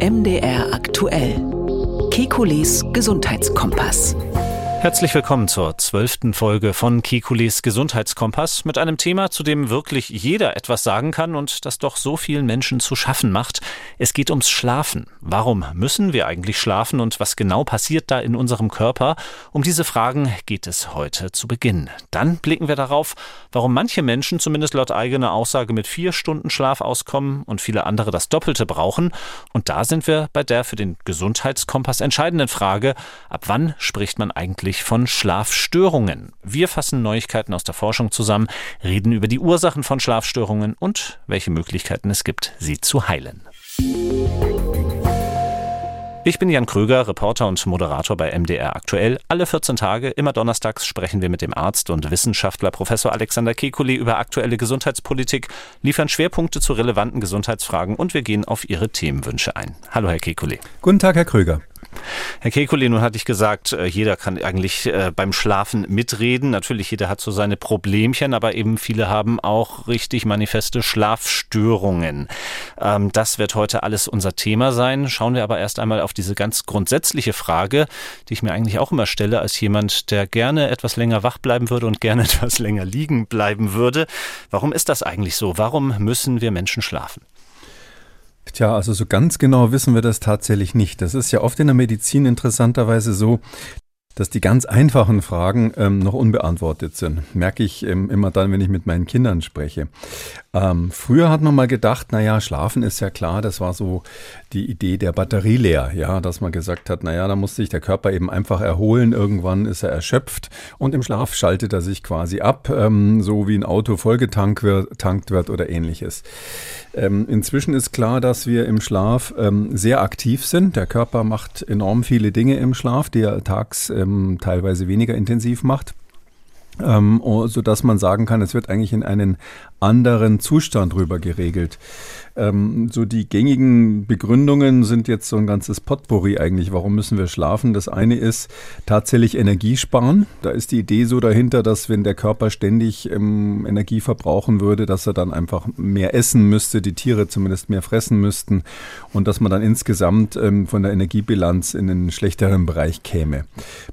MDR aktuell. Kekules Gesundheitskompass. Herzlich willkommen zur zwölften Folge von Kikulis Gesundheitskompass mit einem Thema, zu dem wirklich jeder etwas sagen kann und das doch so vielen Menschen zu schaffen macht. Es geht ums Schlafen. Warum müssen wir eigentlich schlafen und was genau passiert da in unserem Körper? Um diese Fragen geht es heute zu Beginn. Dann blicken wir darauf, warum manche Menschen zumindest laut eigener Aussage mit vier Stunden Schlaf auskommen und viele andere das Doppelte brauchen. Und da sind wir bei der für den Gesundheitskompass entscheidenden Frage, ab wann spricht man eigentlich eigentlich von Schlafstörungen? Wir fassen Neuigkeiten aus der Forschung zusammen, reden über die Ursachen von Schlafstörungen und welche Möglichkeiten es gibt, sie zu heilen. Ich bin Jan Kröger, Reporter und Moderator bei MDR aktuell. Alle 14 Tage, immer donnerstags, sprechen wir mit dem Arzt und Wissenschaftler Professor Alexander Kekulé über aktuelle Gesundheitspolitik, liefern Schwerpunkte zu relevanten Gesundheitsfragen und wir gehen auf Ihre Themenwünsche ein. Hallo, Herr Kekulé. Guten Tag, Herr Kröger. Herr Kekulé, nun hatte ich gesagt, äh, jeder kann eigentlich äh, beim Schlafen mitreden. Natürlich, jeder hat so seine Problemchen, aber eben viele haben auch richtig manifeste Schlafstörungen. Ähm, das wird heute alles unser Thema sein. Schauen wir aber erst einmal auf diese ganz grundsätzliche Frage, die ich mir eigentlich auch immer stelle als jemand, der gerne etwas länger wach bleiben würde und gerne etwas länger liegen bleiben würde. Warum ist das eigentlich so? Warum müssen wir Menschen schlafen? Tja, also so ganz genau wissen wir das tatsächlich nicht. Das ist ja oft in der Medizin interessanterweise so, dass die ganz einfachen Fragen ähm, noch unbeantwortet sind. Merke ich ähm, immer dann, wenn ich mit meinen Kindern spreche. Ähm, früher hat man mal gedacht, naja, schlafen ist ja klar, das war so die Idee der Batterie leer, ja, dass man gesagt hat, naja, da muss sich der Körper eben einfach erholen, irgendwann ist er erschöpft und im Schlaf schaltet er sich quasi ab, ähm, so wie ein Auto vollgetankt wird, tankt wird oder ähnliches. Ähm, inzwischen ist klar, dass wir im Schlaf ähm, sehr aktiv sind. Der Körper macht enorm viele Dinge im Schlaf, die er tags ähm, teilweise weniger intensiv macht ähm, so dass man sagen kann, es wird eigentlich in einen anderen Zustand rüber geregelt. Ähm, so die gängigen Begründungen sind jetzt so ein ganzes Potpourri eigentlich. Warum müssen wir schlafen? Das eine ist tatsächlich Energie sparen. Da ist die Idee so dahinter, dass wenn der Körper ständig ähm, Energie verbrauchen würde, dass er dann einfach mehr essen müsste, die Tiere zumindest mehr fressen müssten und dass man dann insgesamt ähm, von der Energiebilanz in einen schlechteren Bereich käme.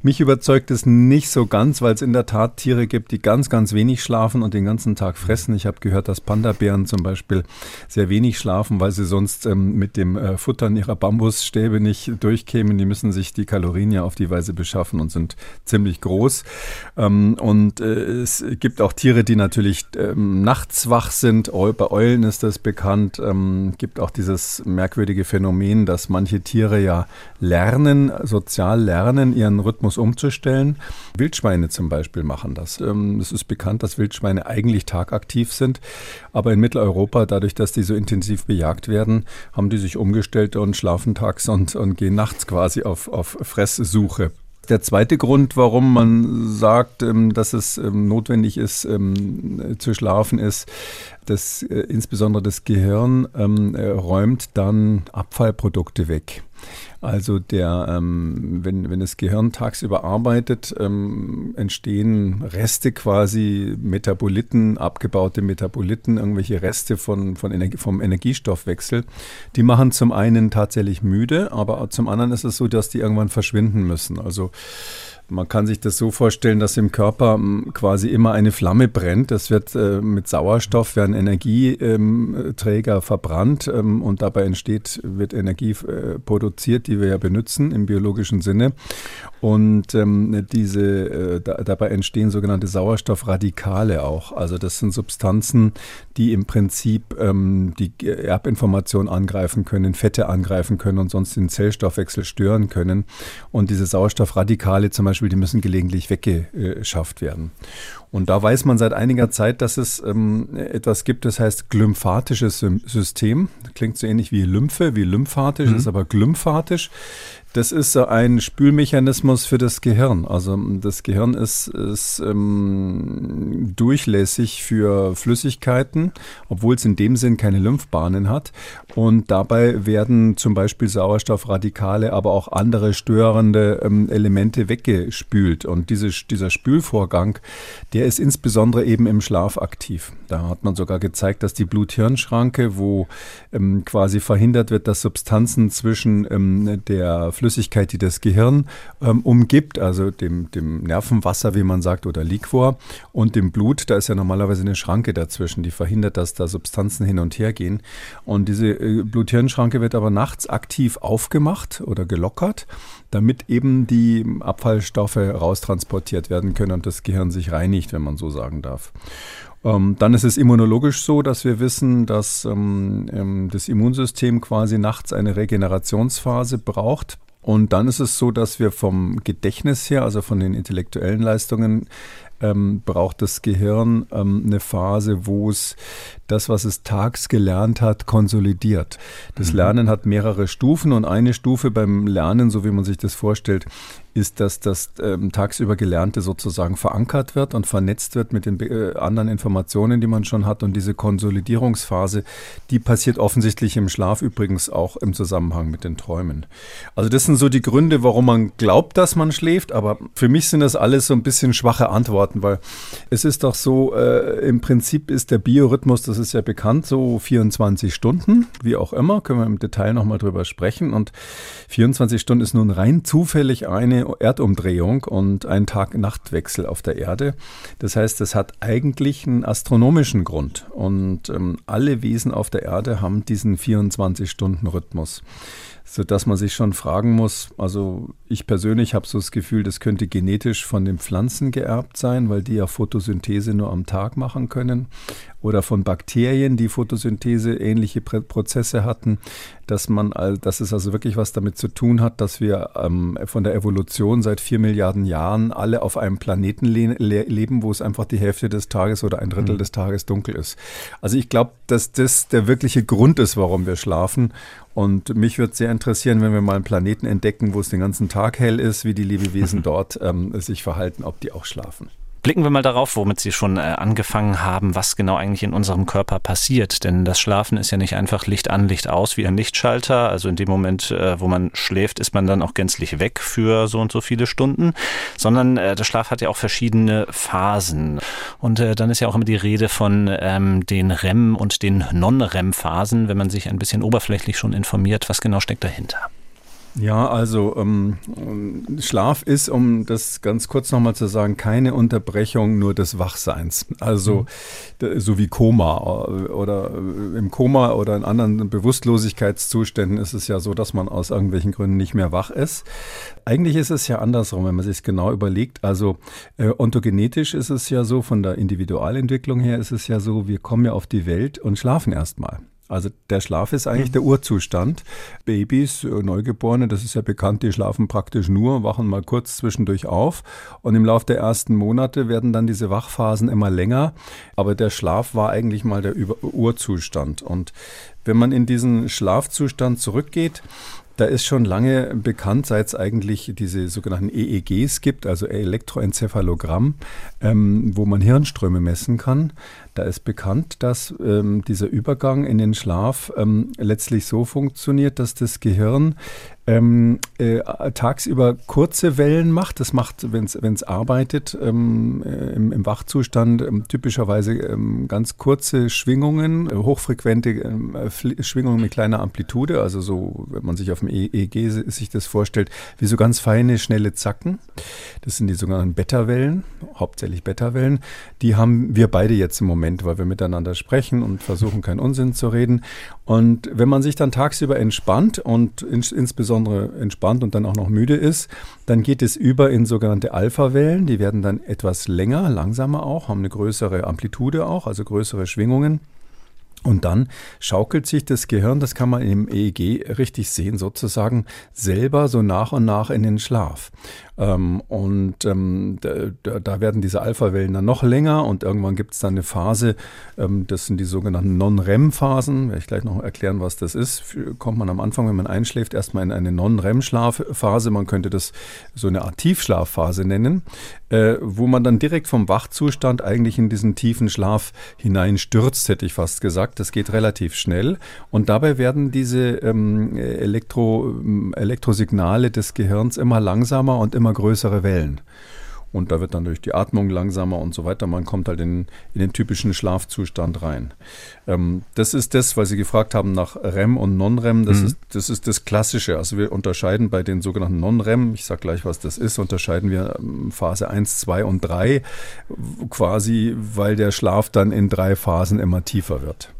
Mich überzeugt es nicht so ganz, weil es in der Tat Tiere gibt, die ganz, ganz wenig schlafen und den ganzen Tag fressen. Ich habe gehört, dass Panda-Bären zum Beispiel sehr wenig schlafen, weil sie sonst ähm, mit dem äh, Futtern ihrer Bambusstäbe nicht durchkämen. Die müssen sich die Kalorien ja auf die Weise beschaffen und sind ziemlich groß. Ähm, und äh, es gibt auch Tiere, die natürlich ähm, nachts wach sind. Bei Eulen ist das bekannt. Ähm, gibt auch dieses merkwürdige Phänomen, dass manche Tiere ja lernen, sozial lernen, ihren Rhythmus umzustellen. Wildschweine zum Beispiel machen das. Ähm, es ist bekannt, dass Wildschweine eigentlich tagaktiv sind, aber in Mitteleuropa, dadurch, dass die so intensiv bejagt werden, haben die sich umgestellt und schlafen tags und, und gehen nachts quasi auf, auf Fresssuche. Der zweite Grund, warum man sagt, ähm, dass es ähm, notwendig ist, ähm, zu schlafen, ist, dass äh, insbesondere das Gehirn äh, räumt dann Abfallprodukte weg. Also der, ähm, wenn, wenn das Gehirn tagsüber arbeitet, ähm, entstehen Reste quasi, Metaboliten, abgebaute Metaboliten, irgendwelche Reste von, von Energie, vom Energiestoffwechsel. Die machen zum einen tatsächlich müde, aber zum anderen ist es so, dass die irgendwann verschwinden müssen. Also man kann sich das so vorstellen, dass im Körper hm, quasi immer eine Flamme brennt. Das wird äh, mit Sauerstoff, werden Energieträger verbrannt ähm, und dabei entsteht, wird Energie äh, produziert, die wir ja benutzen im biologischen Sinne. Und ähm, diese, äh, da, dabei entstehen sogenannte Sauerstoffradikale auch. Also das sind Substanzen, die im Prinzip ähm, die Erbinformation angreifen können, Fette angreifen können und sonst den Zellstoffwechsel stören können. Und diese Sauerstoffradikale zum Beispiel Beispiel, die müssen gelegentlich weggeschafft werden. Und da weiß man seit einiger Zeit, dass es ähm, etwas gibt, das heißt glymphatisches System. Klingt so ähnlich wie Lymphe, wie lymphatisch, mhm. ist aber glymphatisch. Das ist ein Spülmechanismus für das Gehirn. Also das Gehirn ist, ist ähm, durchlässig für Flüssigkeiten, obwohl es in dem Sinn keine Lymphbahnen hat. Und dabei werden zum Beispiel Sauerstoffradikale, aber auch andere störende ähm, Elemente wegge Dinge spült. Und diese, dieser Spülvorgang, der ist insbesondere eben im Schlaf aktiv. Da hat man sogar gezeigt, dass die Blut-Hirn-Schranke, wo ähm, quasi verhindert wird, dass Substanzen zwischen ähm, der Flüssigkeit, die das Gehirn ähm, umgibt, also dem, dem Nervenwasser, wie man sagt, oder Liquor, und dem Blut, da ist ja normalerweise eine Schranke dazwischen, die verhindert, dass da Substanzen hin und her gehen. Und diese äh, Blut-Hirn-Schranke wird aber nachts aktiv aufgemacht oder gelockert, damit eben die Abfallstoffe raustransportiert werden können und das Gehirn sich reinigt, wenn man so sagen darf. Ähm, dann ist es immunologisch so, dass wir wissen, dass ähm, ähm, das Immunsystem quasi nachts eine Regenerationsphase braucht. Und dann ist es so, dass wir vom Gedächtnis her, also von den intellektuellen Leistungen, ähm, braucht das Gehirn ähm, eine Phase, wo es das, was es tags gelernt hat, konsolidiert. Das mhm. Lernen hat mehrere Stufen und eine Stufe beim Lernen, so wie man sich das vorstellt, ist, dass das ähm, tagsüber Gelernte sozusagen verankert wird und vernetzt wird mit den äh, anderen Informationen, die man schon hat. Und diese Konsolidierungsphase, die passiert offensichtlich im Schlaf, übrigens auch im Zusammenhang mit den Träumen. Also das sind so die Gründe, warum man glaubt, dass man schläft. Aber für mich sind das alles so ein bisschen schwache Antworten, weil es ist doch so, äh, im Prinzip ist der Biorhythmus, das ist ja bekannt, so 24 Stunden, wie auch immer, können wir im Detail nochmal drüber sprechen. Und 24 Stunden ist nun rein zufällig eine Erdumdrehung und ein Tag-Nacht-Wechsel auf der Erde. Das heißt, es hat eigentlich einen astronomischen Grund. Und ähm, alle Wesen auf der Erde haben diesen 24-Stunden-Rhythmus sodass man sich schon fragen muss, also ich persönlich habe so das Gefühl, das könnte genetisch von den Pflanzen geerbt sein, weil die ja Photosynthese nur am Tag machen können oder von Bakterien, die Photosynthese ähnliche Prozesse hatten, dass man, dass es also wirklich was damit zu tun hat, dass wir ähm, von der Evolution seit vier Milliarden Jahren alle auf einem Planeten le leben, wo es einfach die Hälfte des Tages oder ein Drittel mhm. des Tages dunkel ist. Also ich glaube, dass das der wirkliche Grund ist, warum wir schlafen. Und mich würde sehr interessieren, wenn wir mal einen Planeten entdecken, wo es den ganzen Tag hell ist, wie die Lebewesen dort ähm, sich verhalten, ob die auch schlafen. Blicken wir mal darauf, womit Sie schon äh, angefangen haben, was genau eigentlich in unserem Körper passiert. Denn das Schlafen ist ja nicht einfach Licht an, Licht aus wie ein Lichtschalter. Also in dem Moment, äh, wo man schläft, ist man dann auch gänzlich weg für so und so viele Stunden. Sondern äh, der Schlaf hat ja auch verschiedene Phasen. Und dann ist ja auch immer die Rede von ähm, den REM und den Non-REM-Phasen, wenn man sich ein bisschen oberflächlich schon informiert. Was genau steckt dahinter? Ja, also ähm, Schlaf ist, um das ganz kurz nochmal zu sagen, keine Unterbrechung nur des Wachseins. Also mhm. so wie Koma äh, oder äh, im Koma oder in anderen Bewusstlosigkeitszuständen ist es ja so, dass man aus irgendwelchen Gründen nicht mehr wach ist. Eigentlich ist es ja andersrum, wenn man sich genau überlegt. Also äh, ontogenetisch ist es ja so, von der Individualentwicklung her ist es ja so, wir kommen ja auf die Welt und schlafen erstmal. Also der Schlaf ist eigentlich der Urzustand. Babys, äh, Neugeborene, das ist ja bekannt, die schlafen praktisch nur, wachen mal kurz zwischendurch auf und im Laufe der ersten Monate werden dann diese Wachphasen immer länger. Aber der Schlaf war eigentlich mal der Urzustand. Und wenn man in diesen Schlafzustand zurückgeht, da ist schon lange bekannt, seit es eigentlich diese sogenannten EEGs gibt, also Elektroenzephalogramm, ähm, wo man Hirnströme messen kann. Da ist bekannt, dass ähm, dieser Übergang in den Schlaf ähm, letztlich so funktioniert, dass das Gehirn ähm, äh, tagsüber kurze Wellen macht. Das macht, wenn es arbeitet, ähm, äh, im, im, Wachzustand ähm, typischerweise ähm, ganz kurze Schwingungen, äh, hochfrequente ähm, Schwingungen mit kleiner Amplitude. Also so, wenn man sich auf dem EEG sich das vorstellt, wie so ganz feine, schnelle Zacken. Das sind die sogenannten Beta-Wellen, hauptsächlich Beta-Wellen. Die haben wir beide jetzt im Moment, weil wir miteinander sprechen und versuchen, keinen Unsinn zu reden. Und wenn man sich dann tagsüber entspannt und ins, insbesondere entspannt und dann auch noch müde ist, dann geht es über in sogenannte Alpha-Wellen. Die werden dann etwas länger, langsamer auch, haben eine größere Amplitude auch, also größere Schwingungen. Und dann schaukelt sich das Gehirn, das kann man im EEG richtig sehen, sozusagen selber so nach und nach in den Schlaf. Ähm, und ähm, da, da, werden diese Alpha-Wellen dann noch länger und irgendwann gibt es dann eine Phase, ähm, das sind die sogenannten Non-REM-Phasen. Werde ich gleich noch erklären, was das ist. Kommt man am Anfang, wenn man einschläft, erstmal in eine Non-REM-Schlafphase. Man könnte das so eine Art Tiefschlafphase nennen. äh, wo man dann direkt vom Wachzustand eigentlich in diesen tiefen Schlaf hineinstürzt, hätte ich fast gesagt. Das geht relativ schnell. Und dabei werden diese ähm, Elektro, Elektrosignale des Gehirns immer langsamer und immer größere Wellen. Und da wird dann durch die Atmung langsamer und so weiter. Man kommt halt in, in den typischen Schlafzustand rein. Ähm, das ist das, weil Sie gefragt haben nach REM und Non-REM. Das, mhm. ist, das ist das Klassische. Also wir unterscheiden bei den sogenannten Non-REM, ich sage gleich, was das ist, unterscheiden wir ähm, Phase 1, 2 und 3 quasi, weil der Schlaf dann in drei Phasen immer tiefer wird.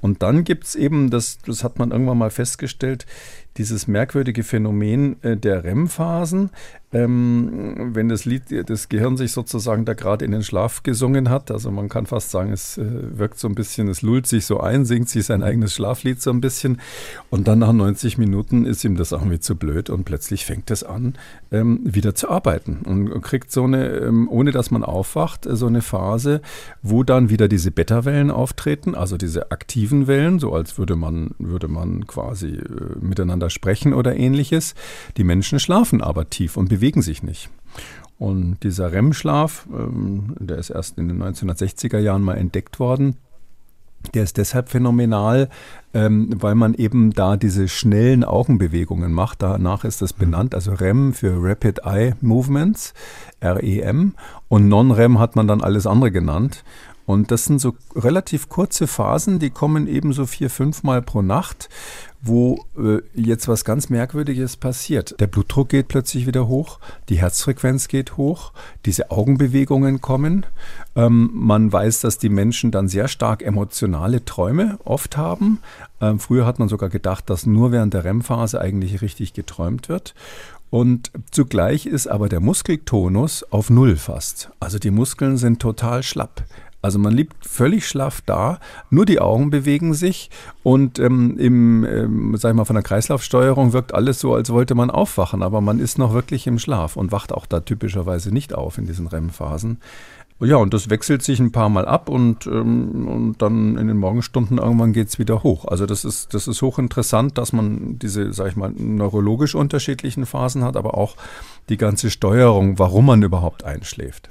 Und dann gibt es eben, das, das hat man irgendwann mal festgestellt, dieses merkwürdige Phänomen äh, der REM-Phasen, ähm, wenn das Lied, das Gehirn sich sozusagen da gerade in den Schlaf gesungen hat. Also man kann fast sagen, es äh, wirkt so ein bisschen, es lullt sich so ein, singt sich sein eigenes Schlaflied so ein bisschen. Und dann nach 90 Minuten ist ihm das irgendwie zu blöd und plötzlich fängt es an, ähm, wieder zu arbeiten und kriegt so eine, ähm, ohne dass man aufwacht, so eine Phase, wo dann wieder diese Beta-Wellen auftreten, also diese aktiven Wellen, so als würde man, würde man quasi äh, miteinander sprechen oder ähnliches. Die Menschen schlafen aber tief und bewegen sich nicht. Und dieser REM-Schlaf, ähm, der ist erst in den 1960er Jahren mal entdeckt worden, der ist deshalb phänomenal, ähm, weil man eben da diese schnellen Augenbewegungen macht. Danach ist das benannt, also REM für Rapid Eye Movements, REM. Und Non-REM hat man dann alles andere genannt. Und das sind so relativ kurze Phasen, die kommen eben so vier, fünf Mal pro Nacht wo äh, jetzt was ganz Merkwürdiges passiert. Der Blutdruck geht plötzlich wieder hoch, die Herzfrequenz geht hoch, diese Augenbewegungen kommen. Ähm, man weiß, dass die Menschen dann sehr stark emotionale Träume oft haben. Ähm, früher hat man sogar gedacht, dass nur während der REM-Phase eigentlich richtig geträumt wird. Und zugleich ist aber der Muskeltonus auf Null fast. Also die Muskeln sind total schlapp. Also man liegt völlig schlaff da, nur die Augen bewegen sich und ähm, im, ähm, sag ich mal, von der Kreislaufsteuerung wirkt alles so, als wollte man aufwachen, aber man ist noch wirklich im Schlaf und wacht auch da typischerweise nicht auf in diesen REM-Phasen. Ja, und das wechselt sich ein paar Mal ab und, ähm, und dann in den Morgenstunden irgendwann geht es wieder hoch. Also das ist, das ist hochinteressant, dass man diese, sag ich mal, neurologisch unterschiedlichen Phasen hat, aber auch die ganze Steuerung, warum man überhaupt einschläft.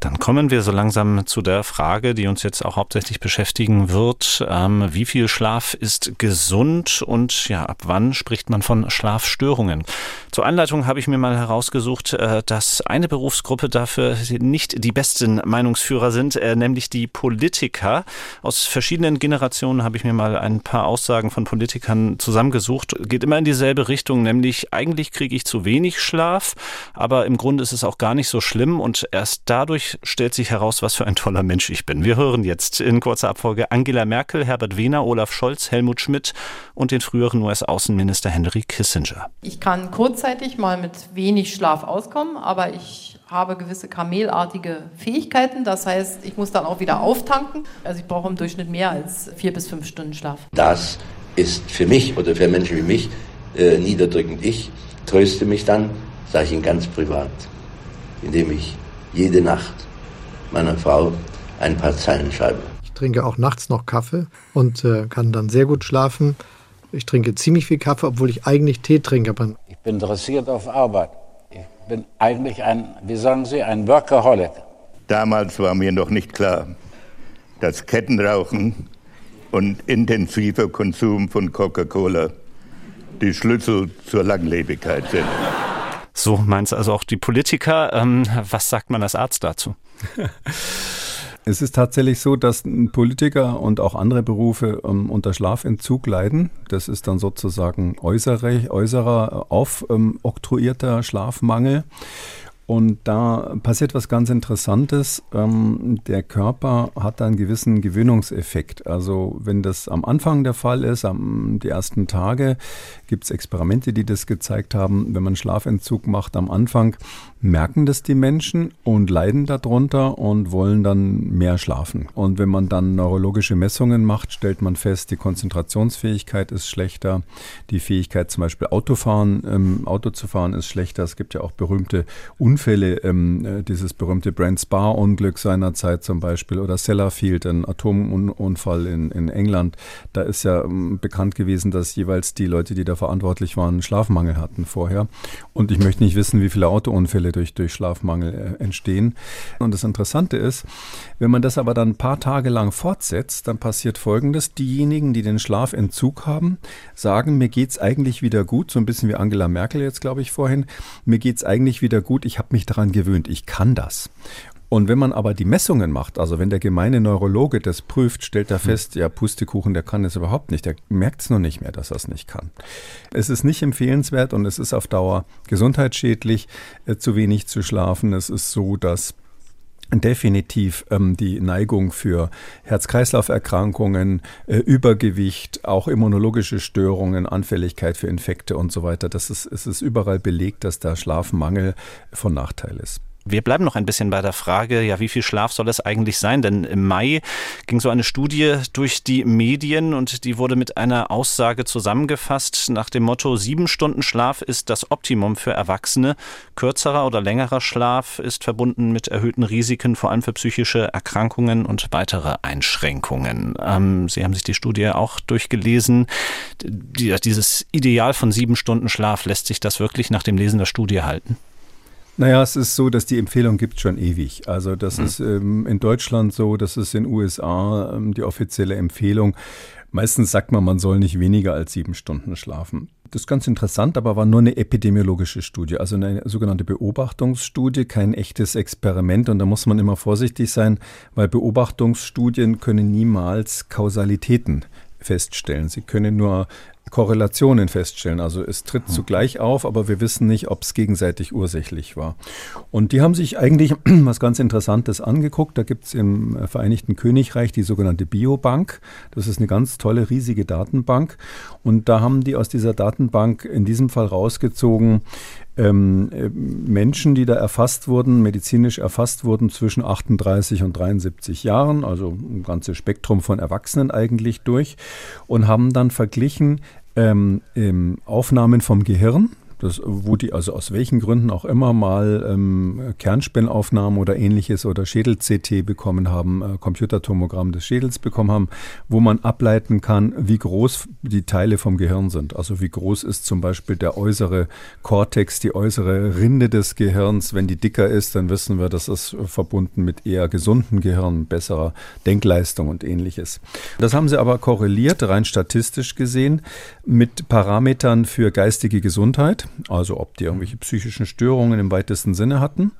Dann kommen wir so langsam zu der Frage, die uns jetzt auch hauptsächlich beschäftigen wird. Ähm, wie viel Schlaf ist gesund und ja, ab wann spricht man von Schlafstörungen? Zur Anleitung habe ich mir mal herausgesucht, äh, dass eine Berufsgruppe dafür nicht die besten Meinungsführer sind, äh, nämlich die Politiker. Aus verschiedenen Generationen habe ich mir mal ein paar Aussagen von Politikern zusammengesucht. Geht immer in dieselbe Richtung, nämlich eigentlich kriege ich zu wenig Schlaf, aber im Grunde ist es auch gar nicht so schlimm und erst dadurch stellt sich heraus, was für ein toller Mensch ich bin. Wir hören jetzt in kurzer Abfolge Angela Merkel, Herbert Wehner, Olaf Scholz, Helmut Schmidt und den früheren US-Außenminister Henry Kissinger. Ich kann kurzzeitig mal mit wenig Schlaf auskommen, aber ich habe gewisse kamelartige Fähigkeiten. Das heißt, ich muss dann auch wieder auftanken. Also ich brauche im Durchschnitt mehr als vier bis fünf Stunden Schlaf. Das ist für mich oder für Menschen wie mich äh, niederdrückend. Ich tröste mich dann, sage ich Ihnen ganz privat, indem ich jede Nacht meiner Frau ein paar Zeilen schreibe. Ich trinke auch nachts noch Kaffee und äh, kann dann sehr gut schlafen. Ich trinke ziemlich viel Kaffee, obwohl ich eigentlich Tee trinke. Ich bin interessiert auf Arbeit. Ich bin eigentlich ein, wie sagen Sie, ein Workaholic. Damals war mir noch nicht klar, dass Kettenrauchen und intensiver Konsum von Coca-Cola die Schlüssel zur Langlebigkeit sind. So meint es also auch die Politiker. Ähm, was sagt man als Arzt dazu? Es ist tatsächlich so, dass Politiker und auch andere Berufe ähm, unter Schlafentzug leiden. Das ist dann sozusagen äußere, äußerer, aufoktroyierter ähm, Schlafmangel. Und da passiert was ganz Interessantes. Ähm, der Körper hat einen gewissen Gewöhnungseffekt. Also wenn das am Anfang der Fall ist, am, die ersten Tage, gibt es Experimente, die das gezeigt haben. Wenn man Schlafentzug macht am Anfang, merken das die Menschen und leiden darunter und wollen dann mehr schlafen. Und wenn man dann neurologische Messungen macht, stellt man fest, die Konzentrationsfähigkeit ist schlechter, die Fähigkeit zum Beispiel Autofahren, ähm, Auto zu fahren ist schlechter. Es gibt ja auch berühmte Unfälle ähm, äh, dieses berühmte Brand Spa-Unglück seinerzeit zum Beispiel oder Sellafield, ein Atomunfall in, in England, da ist ja ähm, bekannt gewesen, dass jeweils die Leute, die da verantwortlich waren, Schlafmangel hatten vorher. Und ich möchte nicht wissen, wie viele Autounfälle durch, durch Schlafmangel äh, entstehen. Und das Interessante ist, wenn man das aber dann ein paar Tage lang fortsetzt, dann passiert Folgendes. Diejenigen, die den Schlafentzug haben, sagen, mir geht's eigentlich wieder gut, so ein bisschen wie Angela Merkel jetzt, glaube ich, vorhin, mir geht's eigentlich wieder gut, ich habe mich daran gewöhnt, ich kann das. Und wenn man aber die Messungen macht, also wenn der gemeine Neurologe das prüft, stellt er hm. fest, ja, Pustekuchen, der kann es überhaupt nicht. Der merkt es noch nicht mehr, dass er es nicht kann. Es ist nicht empfehlenswert und es ist auf Dauer gesundheitsschädlich, äh, zu wenig zu schlafen. Es ist so, dass definitiv ähm, die Neigung für Herz-Kreislauf-Erkrankungen, äh, Übergewicht, auch immunologische Störungen, Anfälligkeit für Infekte und so weiter. Das ist, es ist überall belegt, dass da Schlafmangel von Nachteil ist. Wir bleiben noch ein bisschen bei der Frage, ja, wie viel Schlaf soll es eigentlich sein? Denn im Mai ging so eine Studie durch die Medien und die wurde mit einer Aussage zusammengefasst nach dem Motto, sieben Stunden Schlaf ist das Optimum für Erwachsene. Kürzerer oder längerer Schlaf ist verbunden mit erhöhten Risiken, vor allem für psychische Erkrankungen und weitere Einschränkungen. Ähm, Sie haben sich die Studie auch durchgelesen. Die, dieses Ideal von sieben Stunden Schlaf, lässt sich das wirklich nach dem Lesen der Studie halten? Naja, es ist so, dass die Empfehlung gibt schon ewig. Also das mhm. ist ähm, in Deutschland so, das ist in den USA ähm, die offizielle Empfehlung. Meistens sagt man, man soll nicht weniger als sieben Stunden schlafen. Das ist ganz interessant, aber war nur eine epidemiologische Studie, also eine sogenannte Beobachtungsstudie, kein echtes Experiment. Und da muss man immer vorsichtig sein, weil Beobachtungsstudien können niemals Kausalitäten feststellen. Sie können nur Korrelationen feststellen. Also es tritt zugleich auf, aber wir wissen nicht, ob es gegenseitig ursächlich war. Und die haben sich eigentlich was ganz Interessantes angeguckt. Da gibt es im Vereinigten Königreich die sogenannte Biobank. Das ist eine ganz tolle, riesige Datenbank. Und da haben die aus dieser Datenbank in diesem Fall rausgezogen, ähm, Menschen, die da erfasst wurden, medizinisch erfasst wurden zwischen 38 und 73 Jahren, also ein ganzes Spektrum von Erwachsenen eigentlich durch, und haben dann verglichen ähm, Aufnahmen vom Gehirn das, wo die also aus welchen Gründen auch immer mal ähm, Kernspinnaufnahmen oder ähnliches oder Schädel-CT bekommen haben, äh, Computertomogramm des Schädels bekommen haben, wo man ableiten kann, wie groß die Teile vom Gehirn sind. Also wie groß ist zum Beispiel der äußere Kortex, die äußere Rinde des Gehirns. Wenn die dicker ist, dann wissen wir, das ist verbunden mit eher gesunden Gehirn, besserer Denkleistung und ähnliches. Das haben sie aber korreliert, rein statistisch gesehen, mit Parametern für geistige Gesundheit also ob die irgendwelche psychischen Störungen im weitesten Sinne hatten.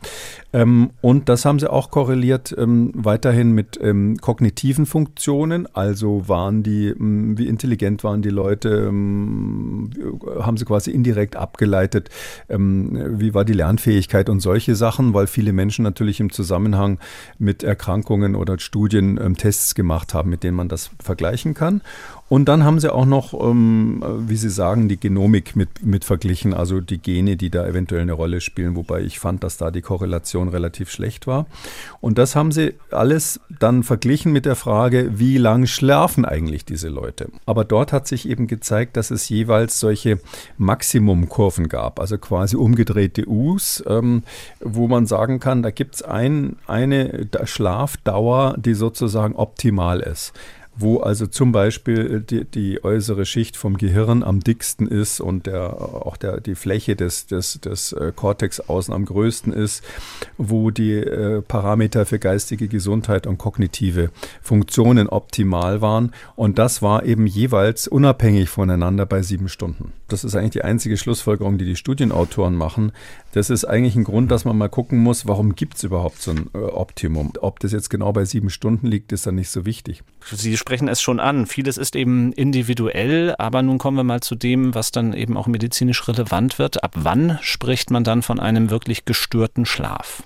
Ähm, und das haben sie auch korreliert ähm, weiterhin mit ähm, kognitiven Funktionen, also waren die, ähm, wie intelligent waren die Leute, ähm, haben sie quasi indirekt abgeleitet, ähm, wie war die Lernfähigkeit und solche Sachen, weil viele Menschen natürlich im Zusammenhang mit Erkrankungen oder Studien Tests gemacht haben, mit denen man das vergleichen kann. Und dann haben sie auch noch, ähm, wie Sie sagen, die Genomik mit, mit verglichen, also die Gene, die da eventuell eine Rolle spielen, wobei ich fand, dass da die Korrelation relativ schlecht war. Und das haben sie alles dann verglichen mit der Frage, wie lang schlafen eigentlich diese Leute. Aber dort hat sich eben gezeigt, dass es jeweils solche Maximumkurven gab, also quasi umgedrehte U's, ähm, wo man sagen kann, da gibt es ein, eine Schlafdauer, die sozusagen optimal ist wo also zum Beispiel die, die, äußere Schicht vom Gehirn am dicksten ist und der, auch der, die Fläche des, des, des äh, Cortex außen am größten ist, wo die äh, Parameter für geistige Gesundheit und kognitive Funktionen optimal waren. Und das war eben jeweils unabhängig voneinander bei sieben Stunden. Das ist eigentlich die einzige Schlussfolgerung, die die Studienautoren machen. Das ist eigentlich ein Grund, dass man mal gucken muss, warum gibt es überhaupt so ein äh, Optimum. Ob das jetzt genau bei sieben Stunden liegt, ist dann nicht so wichtig. Sie sprechen es schon an. Vieles ist eben individuell, aber nun kommen wir mal zu dem, was dann eben auch medizinisch relevant wird. Ab wann spricht man dann von einem wirklich gestörten Schlaf?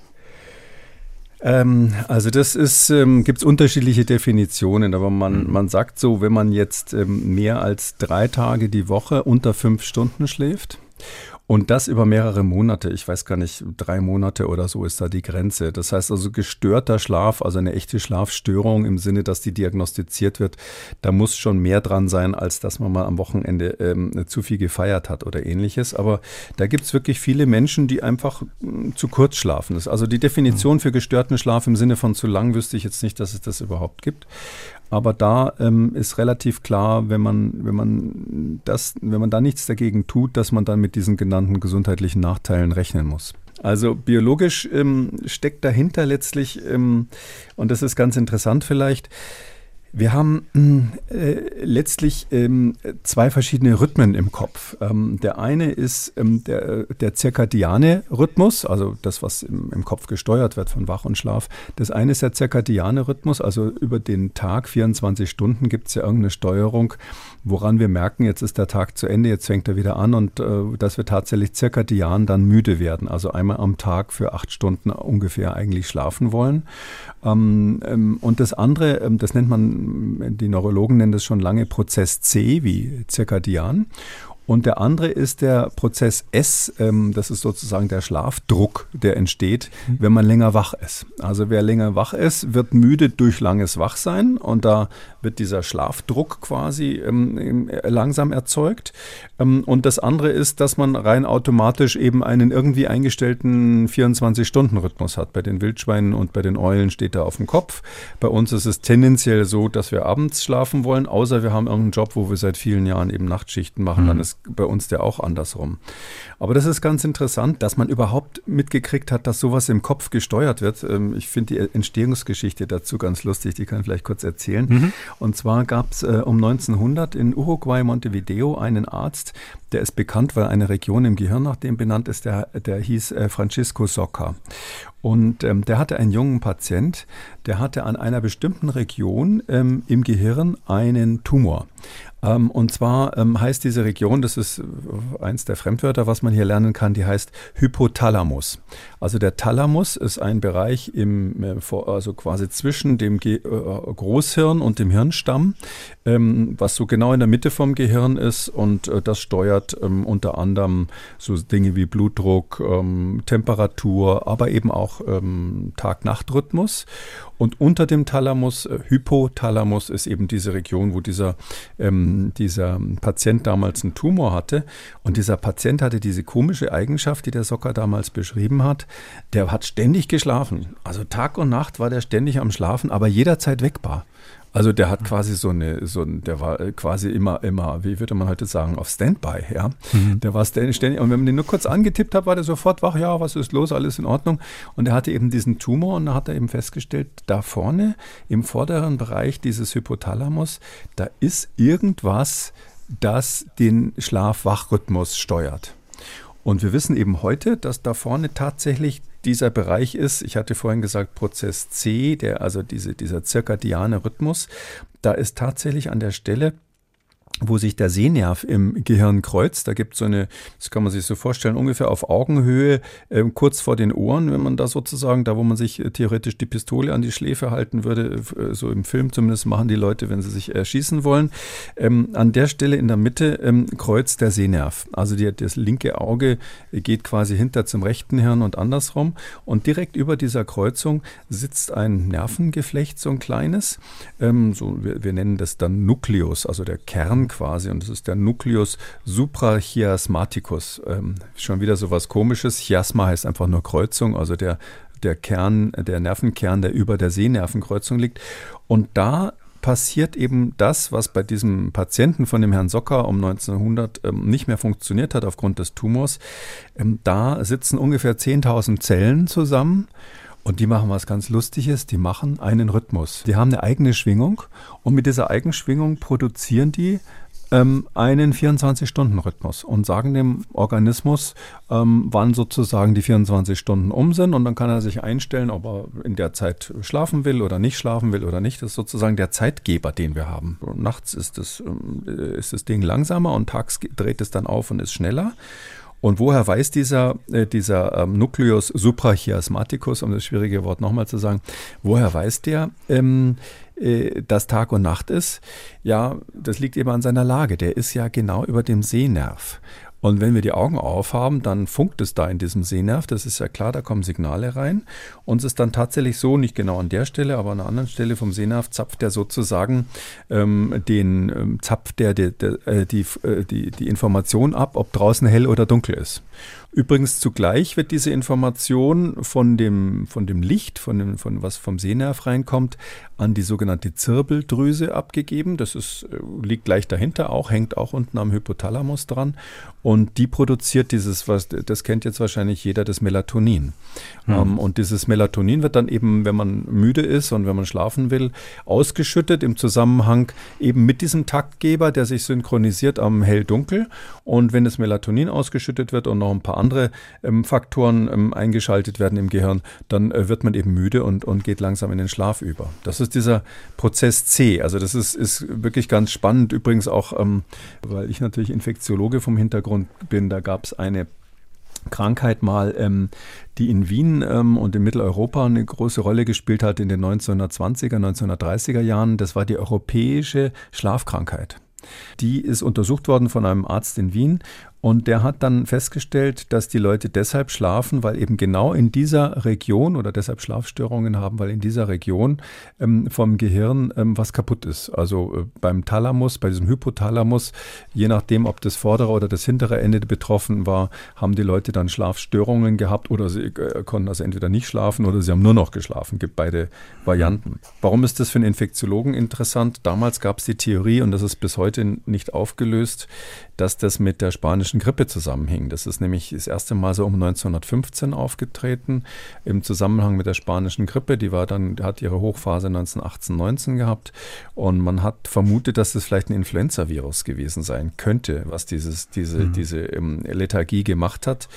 Ähm, also das ist, ähm, gibt es unterschiedliche Definitionen, aber man, mhm. man sagt so, wenn man jetzt ähm, mehr als drei Tage die Woche unter fünf Stunden schläft, Und das über mehrere Monate. Ich weiß gar nicht, drei Monate oder so ist da die Grenze. Das heißt also gestörter Schlaf, also eine echte Schlafstörung im Sinne, dass die diagnostiziert wird, da muss schon mehr dran sein, als dass man mal am Wochenende ähm, zu viel gefeiert hat oder ähnliches. Aber da gibt es wirklich viele Menschen, die einfach mh, zu kurz schlafen. Also die Definition für gestörten Schlaf im Sinne von zu lang wüsste ich jetzt nicht, dass es das überhaupt gibt. Aber da ähm, ist relativ klar, wenn man, wenn man das, wenn man da nichts dagegen tut, dass man dann mit diesen genannten gesundheitlichen Nachteilen rechnen muss. Also biologisch ähm, steckt dahinter letztlich, ähm, und das ist ganz interessant vielleicht, wir haben äh, letztlich ähm, zwei verschiedene Rhythmen im Kopf. Ähm, der eine ist ähm, der, der zirkadiane Rhythmus, also das, was im, im, Kopf gesteuert wird von Wach und Schlaf. Das eine ist der zirkadiane Rhythmus, also über den Tag, 24 Stunden, gibt es ja irgendeine Steuerung, woran wir merken, jetzt ist der Tag zu Ende, jetzt fängt er wieder an und äh, dass wir tatsächlich zirkadian dann müde werden, also einmal am Tag für acht Stunden ungefähr eigentlich schlafen wollen. Ähm, ähm, und das andere, ähm, das nennt man, die Neurologen nennen das schon lange Prozess C, wie zirkadian. Und der andere ist der Prozess S, ähm, das ist sozusagen der Schlafdruck, der entsteht, mhm. wenn man länger wach ist. Also wer länger wach ist, wird müde durch langes Wachsein und da wird dieser Schlafdruck quasi ähm, langsam erzeugt. Ähm, und das andere ist, dass man rein automatisch eben einen irgendwie eingestellten 24-Stunden-Rhythmus hat. Bei den Wildschweinen und bei den Eulen steht er auf dem Kopf. Bei uns ist es tendenziell so, dass wir abends schlafen wollen, außer wir haben irgendeinen Job, wo wir seit vielen Jahren eben Nachtschichten machen. Mhm. Dann ist bei uns der auch andersrum. Aber das ist ganz interessant, dass man überhaupt mitgekriegt hat, dass sowas im Kopf gesteuert wird. Ähm, ich finde die Entstehungsgeschichte dazu ganz lustig, die kann ich vielleicht kurz erzählen. Mhm. Und zwar gab es äh, um 1900 in Uruguay, Montevideo, einen Arzt, der ist bekannt, weil eine Region im Gehirn nach dem benannt ist, der, der hieß äh, Francisco Socca. Und ähm, der hatte einen jungen Patient, der hatte an einer bestimmten Region ähm, im Gehirn einen Tumor. Ähm, und zwar ähm, heißt diese Region, das ist äh, eins der Fremdwörter, was man hier lernen kann, die heißt Hypothalamus. Also der Thalamus ist ein Bereich im, äh, also quasi zwischen dem Ge äh, Großhirn und dem Hirnstamm, ähm, was so genau in der Mitte vom Gehirn ist und äh, das steuert ähm, unter anderem so Dinge wie Blutdruck, Temperatur, aber eben auch ähm, Tag-Nacht-Rhythmus. Und unter dem Thalamus, äh, Hypothalamus, ist eben diese Region, wo dieser, ähm, dieser Patient damals einen Tumor hatte. Und dieser Patient hatte diese komische Eigenschaft, die der Socker damals beschrieben hat. Der hat ständig geschlafen. Also Tag und Nacht war der ständig am Schlafen, aber jederzeit wegbar. Also der hat quasi so eine, so ein, der war quasi immer, immer, wie würde man heute sagen, auf Standby, ja. Mhm. Der war ständig, und wenn man den nur kurz angetippt hat, war der sofort wach, ja, was ist los, alles in Ordnung. Und er hatte eben diesen Tumor und da hat er eben festgestellt, da vorne im vorderen Bereich dieses Hypothalamus, da ist irgendwas, das den Schlaf-Wach-Rhythmus steuert. Und wir wissen eben heute, dass da vorne tatsächlich dieser Bereich ist, ich hatte vorhin gesagt, Prozess C, der, also diese, dieser zirkadiane Rhythmus, da ist tatsächlich an der Stelle wo sich der Sehnerv im Gehirn kreuzt. Da gibt es so eine, das kann man sich so vorstellen, ungefähr auf Augenhöhe, äh, kurz vor den Ohren, wenn man da sozusagen, da wo man sich äh, theoretisch die Pistole an die Schläfe halten würde, äh, so im Film zumindest machen die Leute, wenn sie sich erschießen wollen. Ähm, an der Stelle in der Mitte ähm, kreuzt der Sehnerv. Also die, das linke Auge geht quasi hinter zum rechten Hirn und andersrum. Und direkt über dieser Kreuzung sitzt ein Nervengeflecht, so ein kleines. Ähm, so, wir, wir nennen das dann Nukleus, also der Kern quasi und das ist der Nucleus suprachiasmaticus. Ähm, schon wieder so was komisches. Chiasma heißt einfach nur Kreuzung, also der, der Kern, der Nervenkern, der über der Sehnervenkreuzung liegt. Und da passiert eben das, was bei diesem Patienten von dem Herrn Socker um 1900 ähm, nicht mehr funktioniert hat aufgrund des Tumors. Ähm, da sitzen ungefähr 10.000 Zellen zusammen und die machen was ganz Lustiges, die machen einen Rhythmus. Die haben eine eigene Schwingung und mit dieser Eigenschwingung produzieren die ähm, einen 24-Stunden-Rhythmus und sagen dem Organismus, ähm, wann sozusagen die 24 Stunden um sind und dann kann er sich einstellen, ob er in der Zeit schlafen will oder nicht schlafen will oder nicht. Das ist sozusagen der Zeitgeber, den wir haben. Nachts ist das, ähm, ist das Ding langsamer und tags dreht es dann auf und ist schneller. Und woher weiß dieser, äh, dieser ähm, Nucleus suprachiasmaticus, um das schwierige Wort nochmal zu sagen, woher weiß der, ähm, äh, dass Tag und Nacht ist? Ja, das liegt eben an seiner Lage. Der ist ja genau über dem Sehnerv. Und wenn wir die Augen aufhaben, dann funkt es da in diesem Sehnerv. Das ist ja klar, da kommen Signale rein. Und es ist dann tatsächlich so, nicht genau an der Stelle, aber an einer anderen Stelle vom Sehnerv zapft der sozusagen ähm, den ähm, zapft der, der, der äh, die, äh, die, die Information ab, ob draußen hell oder dunkel ist. Übrigens zugleich wird diese Information von dem, von dem Licht, von, dem, von was vom Sehnerv reinkommt, an die sogenannte Zirbeldrüse abgegeben. Das ist, äh, liegt gleich dahinter auch, hängt auch unten am Hypothalamus dran. Und die produziert dieses, was, das kennt jetzt wahrscheinlich jeder, das Melatonin. Mhm. Um, und dieses Melatonin wird dann eben, wenn man müde ist und wenn man schlafen will, ausgeschüttet im Zusammenhang eben mit diesem Taktgeber, der sich synchronisiert am Hell-Dunkel. Und wenn das Melatonin ausgeschüttet wird und noch ein paar andere ähm, Faktoren ähm, eingeschaltet werden im Gehirn, dann äh, wird man eben müde und, und geht langsam in den Schlaf über. Das ist dieser Prozess C. Also das ist, ist wirklich ganz spannend. Übrigens auch, ähm, weil ich natürlich Infektiologe vom Hintergrund bin, da gab es eine Krankheit mal, ähm, die in Wien ähm, und in Mitteleuropa eine große Rolle gespielt hat in den 1920er, 1930er Jahren. Das war die europäische Schlafkrankheit. Die ist untersucht worden von einem Arzt in Wien und der hat dann festgestellt, dass die Leute deshalb schlafen, weil eben genau in dieser Region oder deshalb Schlafstörungen haben, weil in dieser Region ähm, vom Gehirn ähm, was kaputt ist. Also äh, beim Thalamus, bei diesem Hypothalamus, je nachdem, ob das vordere oder das hintere Ende betroffen war, haben die Leute dann Schlafstörungen gehabt oder sie äh, konnten also entweder nicht schlafen oder sie haben nur noch geschlafen. Gibt beide Varianten. Warum ist das für einen Infektiologen interessant? Damals gab es die Theorie, und das ist bis heute nicht aufgelöst, dass das mit der spanischen Grippe zusammenhing. Das ist nämlich das erste Mal so um 1915 aufgetreten im Zusammenhang mit der spanischen Grippe. Die war dann, hat ihre Hochphase 1918, 19 gehabt und man hat vermutet, dass das vielleicht ein Influenza-Virus gewesen sein könnte, was dieses, diese, mhm. diese ähm, Lethargie gemacht hat.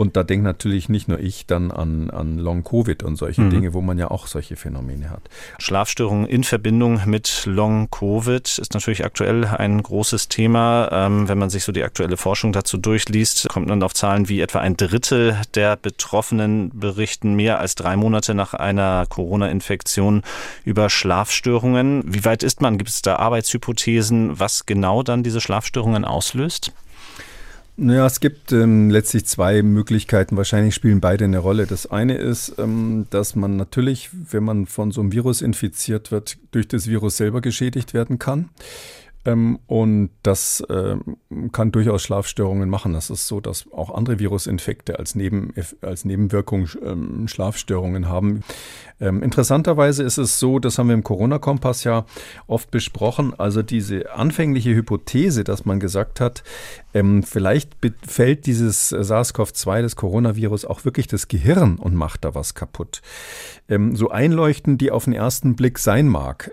Und da denkt natürlich nicht nur ich dann an, an Long-Covid und solche mhm. Dinge, wo man ja auch solche Phänomene hat. Schlafstörungen in Verbindung mit Long-Covid ist natürlich aktuell ein großes Thema. Ähm, wenn man sich so die aktuelle Forschung dazu durchliest, kommt man auf Zahlen wie etwa ein Drittel der Betroffenen berichten mehr als drei Monate nach einer Corona-Infektion über Schlafstörungen. Wie weit ist man? Gibt es da Arbeitshypothesen, was genau dann diese Schlafstörungen auslöst? Naja, es gibt ähm, letztlich zwei Möglichkeiten. Wahrscheinlich spielen beide eine Rolle. Das eine ist, ähm, dass man natürlich, wenn man von so einem Virus infiziert wird, durch das Virus selber geschädigt werden kann. Ähm, und das ähm, kann durchaus Schlafstörungen machen. Das ist so, dass auch andere Virusinfekte als, Neben, als Nebenwirkung ähm, Schlafstörungen haben. Ähm, interessanterweise ist es so, das haben wir im Corona-Kompass ja oft besprochen, also diese anfängliche Hypothese, dass man gesagt hat, ähm, vielleicht fällt dieses SARS-CoV-2, das Coronavirus, auch wirklich das Gehirn und macht da was kaputt. Ähm, so einleuchtend die auf den ersten Blick sein mag.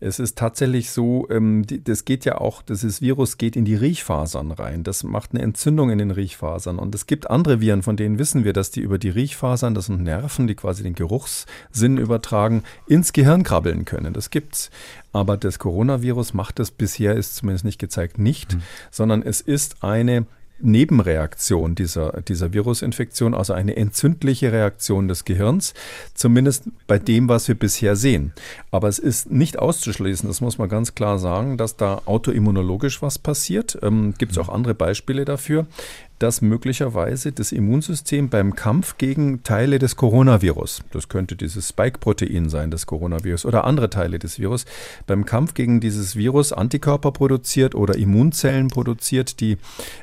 Es ist tatsächlich so, die, das geht ja auch, dieses Virus geht in die Riechfasern rein. Das macht eine Entzündung in den Riechfasern. Und es gibt andere Viren, von denen wissen wir, dass die über die Riechfasern, das sind Nerven, die quasi den Geruchssinn übertragen, ins Gehirn krabbeln können. Das gibt's. Aber das Coronavirus macht das bisher, ist zumindest nicht gezeigt, nicht, mhm. sondern es ist eine Nebenreaktion dieser, dieser Virusinfektion, also eine entzündliche Reaktion des Gehirns, zumindest bei dem, was wir bisher sehen. Aber es ist nicht auszuschließen, das muss man ganz klar sagen, dass da autoimmunologisch was passiert. Ähm, Gibt es auch andere Beispiele dafür dass möglicherweise das Immunsystem beim Kampf gegen Teile des Coronavirus, das könnte dieses Spike-Protein sein, des Coronavirus oder andere Teile des Virus, beim Kampf gegen dieses Virus Antikörper produziert oder Immunzellen produziert, die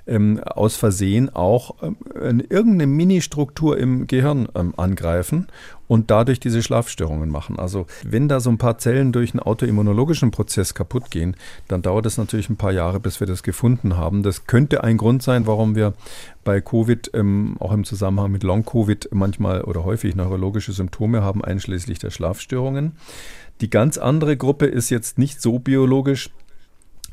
ähm, aus Versehen auch ähm, irgendeine Mini-Struktur im Gehirn ähm, angreifen und dadurch diese Schlafstörungen machen. Also wenn da so ein paar Zellen durch einen autoimmunologischen Prozess kaputt gehen, dann dauert es natürlich ein paar Jahre, bis wir das gefunden haben. Das könnte ein Grund sein, warum wir bei Covid, ähm, auch im Zusammenhang mit Long-Covid, manchmal oder häufig neurologische Symptome haben, einschließlich der Schlafstörungen. Die ganz andere Gruppe ist jetzt nicht so biologisch.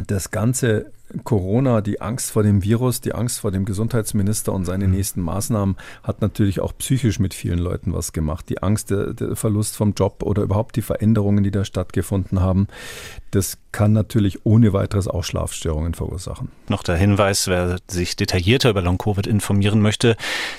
Das ganze Corona, die Angst vor dem Virus, die Angst vor dem Gesundheitsminister und seine mhm. nächsten Maßnahmen hat natürlich auch psychisch mit vielen Leuten was gemacht. Die Angst, der, der, Verlust vom Job oder überhaupt die Veränderungen, die da stattgefunden haben, das kann natürlich ohne weiteres auch Schlafstörungen verursachen. Noch der Hinweis, wer sich detaillierter über Long-Covid informieren möchte,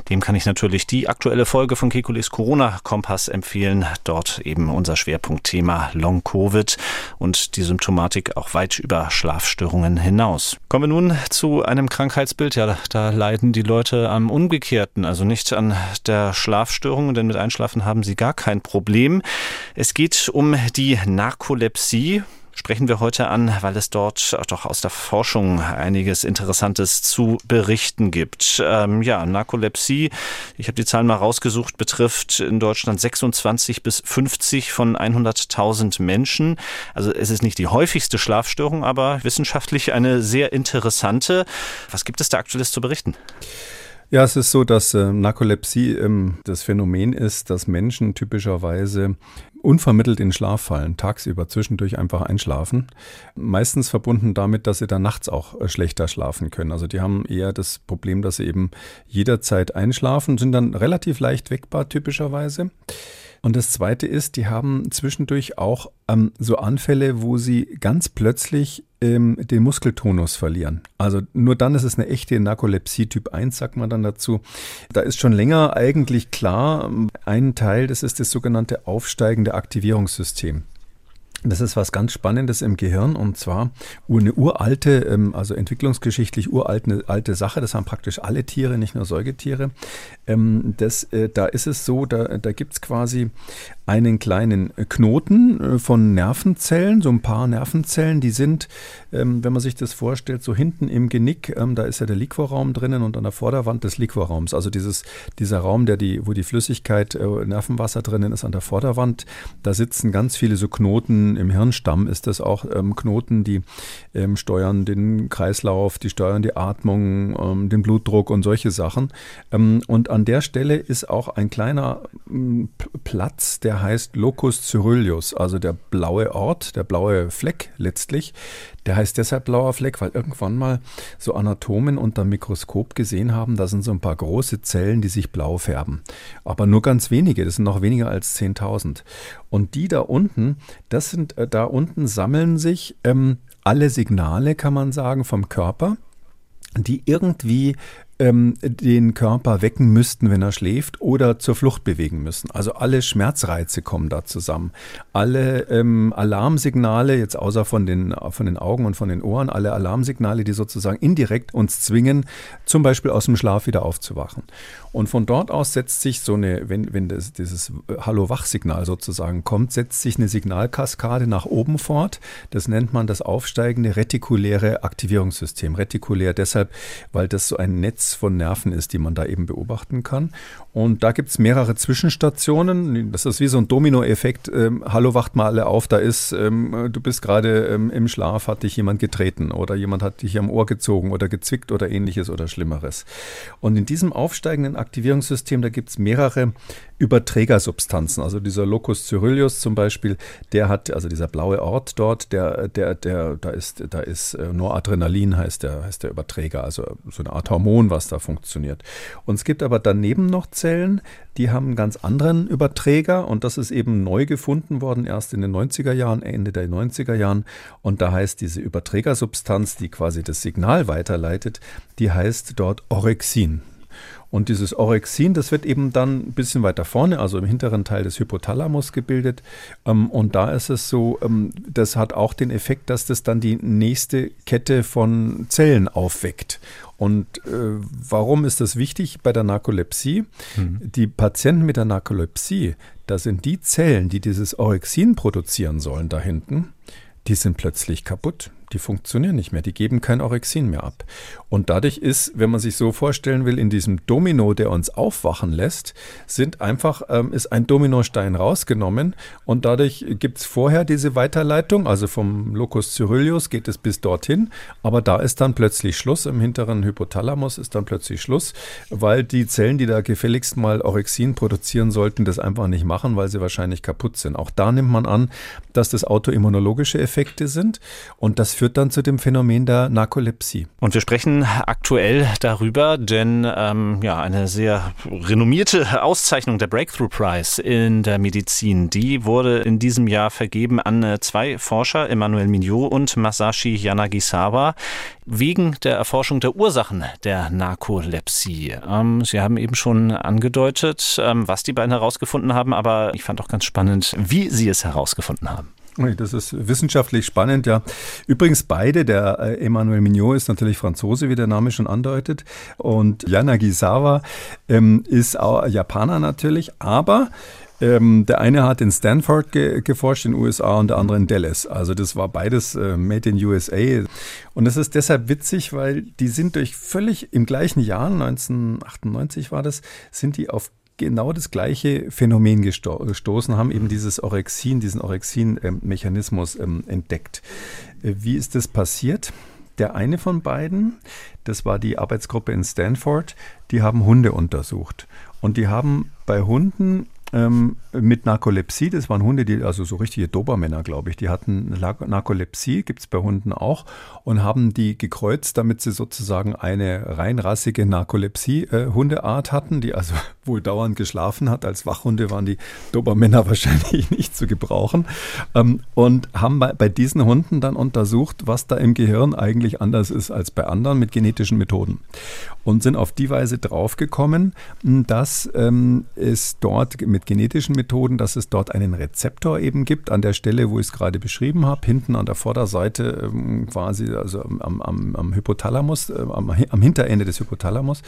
dem kann ich natürlich die aktuelle Folge von Kekulis Corona-Kompass empfehlen. Dort eben unser Schwerpunktthema Long-Covid und die Symptomatik auch weit über Schlafstörungen hinaus. Aus. Kommen wir nun zu einem Krankheitsbild. Ja, da leiden die Leute am Umgekehrten, also nicht an der Schlafstörung, denn mit Einschlafen haben sie gar kein Problem. Es geht um die Narkolepsie sprechen wir heute an, weil es dort doch aus der Forschung einiges Interessantes zu berichten gibt. Ähm, ja, Narkolepsie, ich habe die Zahlen mal rausgesucht, betrifft in Deutschland 26 bis 50 von 100.000 Menschen. Also es ist nicht die häufigste Schlafstörung, aber wissenschaftlich eine sehr interessante. Was gibt es da aktuelles zu berichten? Ja, es ist so, dass äh, Narkolepsie ähm, das Phänomen ist, dass Menschen typischerweise unvermittelt in Schlaf fallen, tagsüber zwischendurch einfach einschlafen. Meistens verbunden damit, dass sie dann nachts auch äh, schlechter schlafen können. Also die haben eher das Problem, dass sie eben jederzeit einschlafen, sind dann relativ leicht weckbar typischerweise. Und das Zweite ist, die haben zwischendurch auch ähm, so Anfälle, wo sie ganz plötzlich ähm, den Muskeltonus verlieren. Also nur dann ist es eine echte Narkolepsie Typ 1, sagt man dann dazu. Da ist schon länger eigentlich klar, ähm, ein Teil, das ist das sogenannte aufsteigende Aktivierungssystem. Das ist was ganz Spannendes im Gehirn und zwar eine uralte, ähm, also entwicklungsgeschichtlich uralte alte Sache. Das haben praktisch alle Tiere, nicht nur Säugetiere. Ähm, das, äh, da ist es so, da, da gibt es quasi einen kleinen Knoten äh, von Nervenzellen, so ein paar Nervenzellen, die sind, ähm, wenn man sich das vorstellt, so hinten im Genick, da ist ja der Liquorraum drinnen und an der Vorderwand des Liquorraums. Also dieses, dieser Raum, der die, wo die Flüssigkeit, äh, Nervenwasser drinnen ist, an der Vorderwand, da sitzen ganz viele so Knoten im Hirnstamm ist das auch ähm, Knoten, die ähm, steuern den Kreislauf, die steuern die Atmung, ähm, den Blutdruck und solche Sachen. Ähm, und an der Stelle ist auch ein kleiner ähm, Platz, der heißt Locus Ceruleus, also der blaue Ort, der blaue Fleck letztlich. Der heißt deshalb blauer Fleck, weil irgendwann mal so Anatomen unter Mikroskop gesehen haben, da sind so ein paar große Zellen, die sich blau färben. Aber nur ganz wenige, das sind noch weniger als 10.000. Und die da unten, das sind, äh, da unten sammeln sich ähm, alle Signale, kann man sagen, vom Körper die irgendwie ähm, den Körper wecken müssten, wenn er schläft, oder zur Flucht bewegen müssen. Also alle Schmerzreize kommen da zusammen. Alle ähm, Alarmsignale, jetzt außer von den, von den Augen und von den Ohren, alle Alarmsignale, die sozusagen indirekt uns zwingen, zum Beispiel aus dem Schlaf wieder aufzuwachen. Und von dort aus setzt sich so eine, wenn, wenn das, dieses Hallo-Wach-Signal sozusagen kommt, setzt sich eine Signalkaskade nach oben fort. Das nennt man das aufsteigende retikuläre Aktivierungssystem. Retikulär deshalb, weil das so ein Netz von Nerven ist, die man da eben beobachten kann. Und da gibt es mehrere Zwischenstationen. Das ist wie so ein Dominoeffekt. Ähm, Hallo, wacht mal alle auf, da ist, ähm, du bist gerade ähm, im Schlaf, hat dich jemand getreten oder jemand hat dich am Ohr gezogen oder gezwickt oder ähnliches oder Schlimmeres. Und in diesem aufsteigenden Aktivierungssystem, da gibt es mehrere Überträgersubstanzen. Also dieser Locus Ceruleus zum Beispiel, der hat, also dieser blaue Ort dort, der, der, der, da ist, da ist äh, Noradrenalin heißt der, heißt der Überträger, also so eine Art Hormon, was da funktioniert. Und es gibt aber daneben noch Zellen, die haben einen ganz anderen Überträger und das ist eben neu gefunden worden, erst in den 90er Jahren, Ende der 90er Jahren. Und da heißt diese Überträgersubstanz, die quasi das Signal weiterleitet, die heißt dort Orexin. Und dieses Orexin, das wird eben dann ein bisschen weiter vorne, also im hinteren Teil des Hypothalamus gebildet. Ähm, und da ist es so, ähm, das hat auch den Effekt, dass das dann die nächste Kette von Zellen aufweckt. Und äh, warum ist das wichtig bei der Narkolepsie? Mhm. Die Patienten mit der Narkolepsie, da sind die Zellen, die dieses Orexin produzieren sollen da hinten, die sind plötzlich kaputt die funktionieren nicht mehr, die geben kein Orexin mehr ab. Und dadurch ist, wenn man sich so vorstellen will, in diesem Domino, der uns aufwachen lässt, sind einfach, ähm, ist ein Dominostein rausgenommen. Und dadurch gibt es vorher diese Weiterleitung, also vom Locus Ceruleus geht es bis dorthin, aber da ist dann plötzlich Schluss, im hinteren Hypothalamus ist dann plötzlich Schluss, weil die Zellen, die da gefälligst mal Orexin produzieren sollten, das einfach nicht machen, weil sie wahrscheinlich kaputt sind. Auch da nimmt man an, dass das autoimmunologische Effekte sind. Und das führt dann zu dem Phänomen der Narkolepsie. Und wir sprechen aktuell darüber, denn ähm, ja, eine sehr renommierte Auszeichnung der Breakthrough Prize in der Medizin, die wurde in diesem Jahr vergeben an äh, zwei Forscher, Emmanuel Mignot und Masashi Yanagisawa, wegen der Erforschung der Ursachen der Narkolepsie. Ähm, Sie haben eben schon angedeutet, ähm, was die beiden herausgefunden haben, aber ich fand auch ganz spannend, wie sie es herausgefunden haben. Das ist wissenschaftlich spannend, ja. Übrigens beide, der äh, Emmanuel Mignot ist natürlich Franzose, wie der Name schon andeutet, und Yanagisawa ähm, ist auch Japaner natürlich, aber ähm, der eine hat in Stanford ge geforscht in den USA und der andere in Dallas. Also das war beides äh, Made in USA. Und das ist deshalb witzig, weil die sind durch völlig im gleichen Jahr, 1998 war das, sind die auf genau das gleiche Phänomen gesto gestoßen, haben eben dieses Orexin, diesen Orexin-Mechanismus ähm, entdeckt. Äh, wie ist das passiert? Der eine von beiden, das war die Arbeitsgruppe in Stanford, die haben Hunde untersucht. Und die haben bei Hunden ähm, mit Narkolepsie. Das waren Hunde, die, also so richtige Dobermänner, glaube ich, die hatten Narkolepsie, gibt es bei Hunden auch, und haben die gekreuzt, damit sie sozusagen eine reinrassige Narkolepsie-Hundeart äh, hatten, die also wohl dauernd geschlafen hat. Als Wachhunde waren die Dobermänner wahrscheinlich nicht zu gebrauchen. Ähm, und haben bei, bei diesen Hunden dann untersucht, was da im Gehirn eigentlich anders ist als bei anderen mit genetischen Methoden. Und sind auf die Weise draufgekommen, dass ähm, es dort mit genetischen Methoden, dass es dort einen Rezeptor eben gibt, an der Stelle, wo ich es gerade beschrieben habe, hinten an der Vorderseite ähm, quasi, also am, am, am Hypothalamus, äh, am, am, Hinterende des Hypothalamus.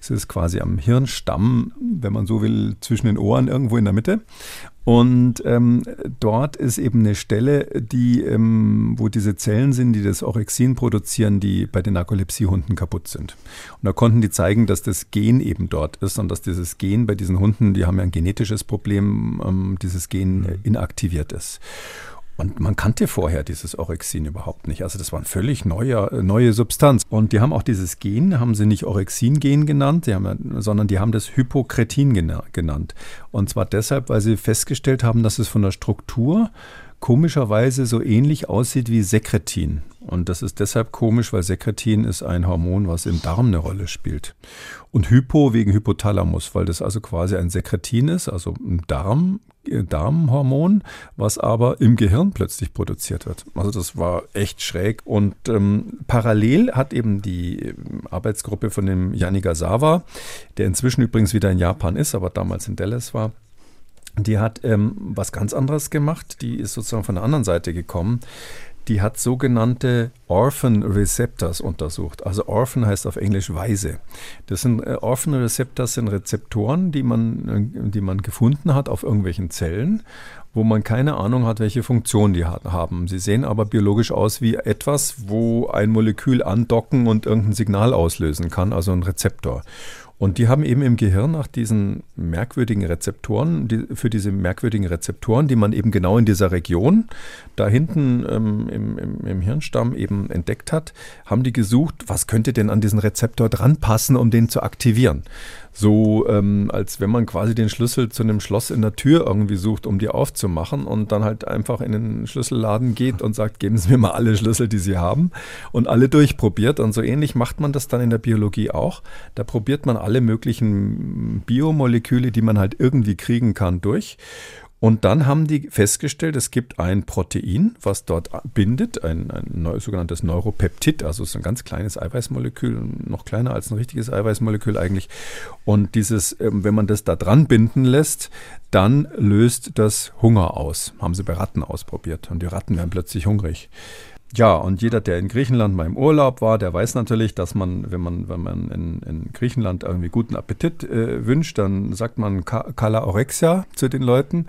Es ist quasi am Hirnstamm, wenn man so will, zwischen den Ohren irgendwo in der Mitte. Und ähm, dort ist eben eine Stelle, die, ähm, wo diese Zellen sind, die das Orexin produzieren, die bei den Narkolepsiehunden kaputt sind. Und da konnten die zeigen, dass das Gen eben dort ist und dass dieses Gen bei diesen Hunden, die haben ja ein genetisches Problem, ähm, dieses Gen äh, inaktiviert ist. Und man kannte vorher dieses Orexin überhaupt nicht. Also das war eine völlig neue, neue Substanz. Und die haben auch dieses Gen, haben sie nicht Orexin-Gen genannt, die haben, sondern die haben das Hypokretin genannt. Und zwar deshalb, weil sie festgestellt haben, dass es von der Struktur komischerweise so ähnlich aussieht wie Sekretin. Und das ist deshalb komisch, weil Sekretin ist ein Hormon, was im Darm eine Rolle spielt. Und Hypo wegen Hypothalamus, weil das also quasi ein Sekretin ist, also ein Darm, äh, Darmhormon, was aber im Gehirn plötzlich produziert wird. Also das war echt schräg. Und ähm, parallel hat eben die ähm, Arbeitsgruppe von dem Yanigasawa, der inzwischen übrigens wieder in Japan ist, aber damals in Dallas war, die hat ähm, was ganz anderes gemacht. Die ist sozusagen von der anderen Seite gekommen. Die hat sogenannte Orphan Receptors untersucht. Also Orphan heißt auf Englisch Weise. Das sind äh, Orphan Receptors sind Rezeptoren, die man, äh, die man gefunden hat auf irgendwelchen Zellen, wo man keine Ahnung hat, welche Funktion die haben. Sie sehen aber biologisch aus wie etwas, wo ein Molekül andocken und irgendein Signal auslösen kann, also ein Rezeptor. Und die haben eben im Gehirn nach diesen merkwürdigen Rezeptoren, die, für diese merkwürdigen Rezeptoren, die man eben genau in dieser Region da hinten ähm, im, im, im, Hirnstamm eben entdeckt hat, haben die gesucht, was könnte denn an diesen Rezeptor dran passen, um den zu aktivieren so, ähm, als wenn man quasi den Schlüssel zu einem Schloss in der Tür irgendwie sucht, um die aufzumachen und dann halt einfach in den Schlüsselladen geht und sagt, geben Sie mir mal alle Schlüssel, die Sie haben und alle durchprobiert. Und so ähnlich macht man das dann in der Biologie auch. Da probiert man alle möglichen Biomoleküle, die man halt irgendwie kriegen kann, durch und dann haben die festgestellt, es gibt ein Protein, was dort bindet, ein, ein sogenanntes Neuropeptid, also ist ein ganz kleines Eiweißmolekül, noch kleiner als ein richtiges Eiweißmolekül eigentlich. Und dieses, ähm, wenn man das da dran binden lässt, dann löst das Hunger aus. Haben sie bei Ratten ausprobiert und die Ratten werden plötzlich hungrig. Ja, und jeder, der in Griechenland mal im Urlaub war, der weiß natürlich, dass man, wenn man, wenn man in, in Griechenland irgendwie guten Appetit äh, wünscht, dann sagt man Kala Orexia zu den Leuten,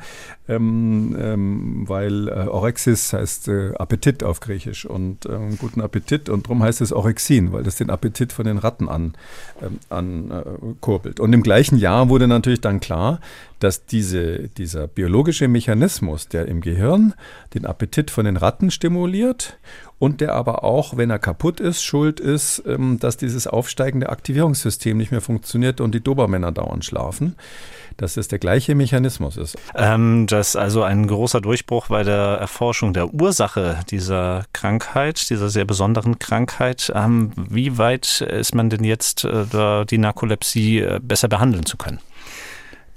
ähm, ähm, weil äh, Orexis heißt äh, Appetit auf Griechisch und ähm, guten Appetit und darum heißt es Orexin, weil das den Appetit von den Ratten an, ähm, ankurbelt. und im gleichen Jahr wurde natürlich dann klar, dass diese, dieser biologische Mechanismus, der im Gehirn den Appetit von den Ratten stimuliert und der aber auch, wenn er kaputt ist, schuld ist, ähm, dass dieses aufsteigende Aktivierungssystem nicht mehr funktioniert und die Dobermänner dauernd schlafen dass es der gleiche Mechanismus ist. Ähm, das ist also ein großer Durchbruch bei der Erforschung der Ursache dieser Krankheit, dieser sehr besonderen Krankheit. Ähm, wie weit ist man denn jetzt, äh, die Narkolepsie äh, besser behandeln zu können?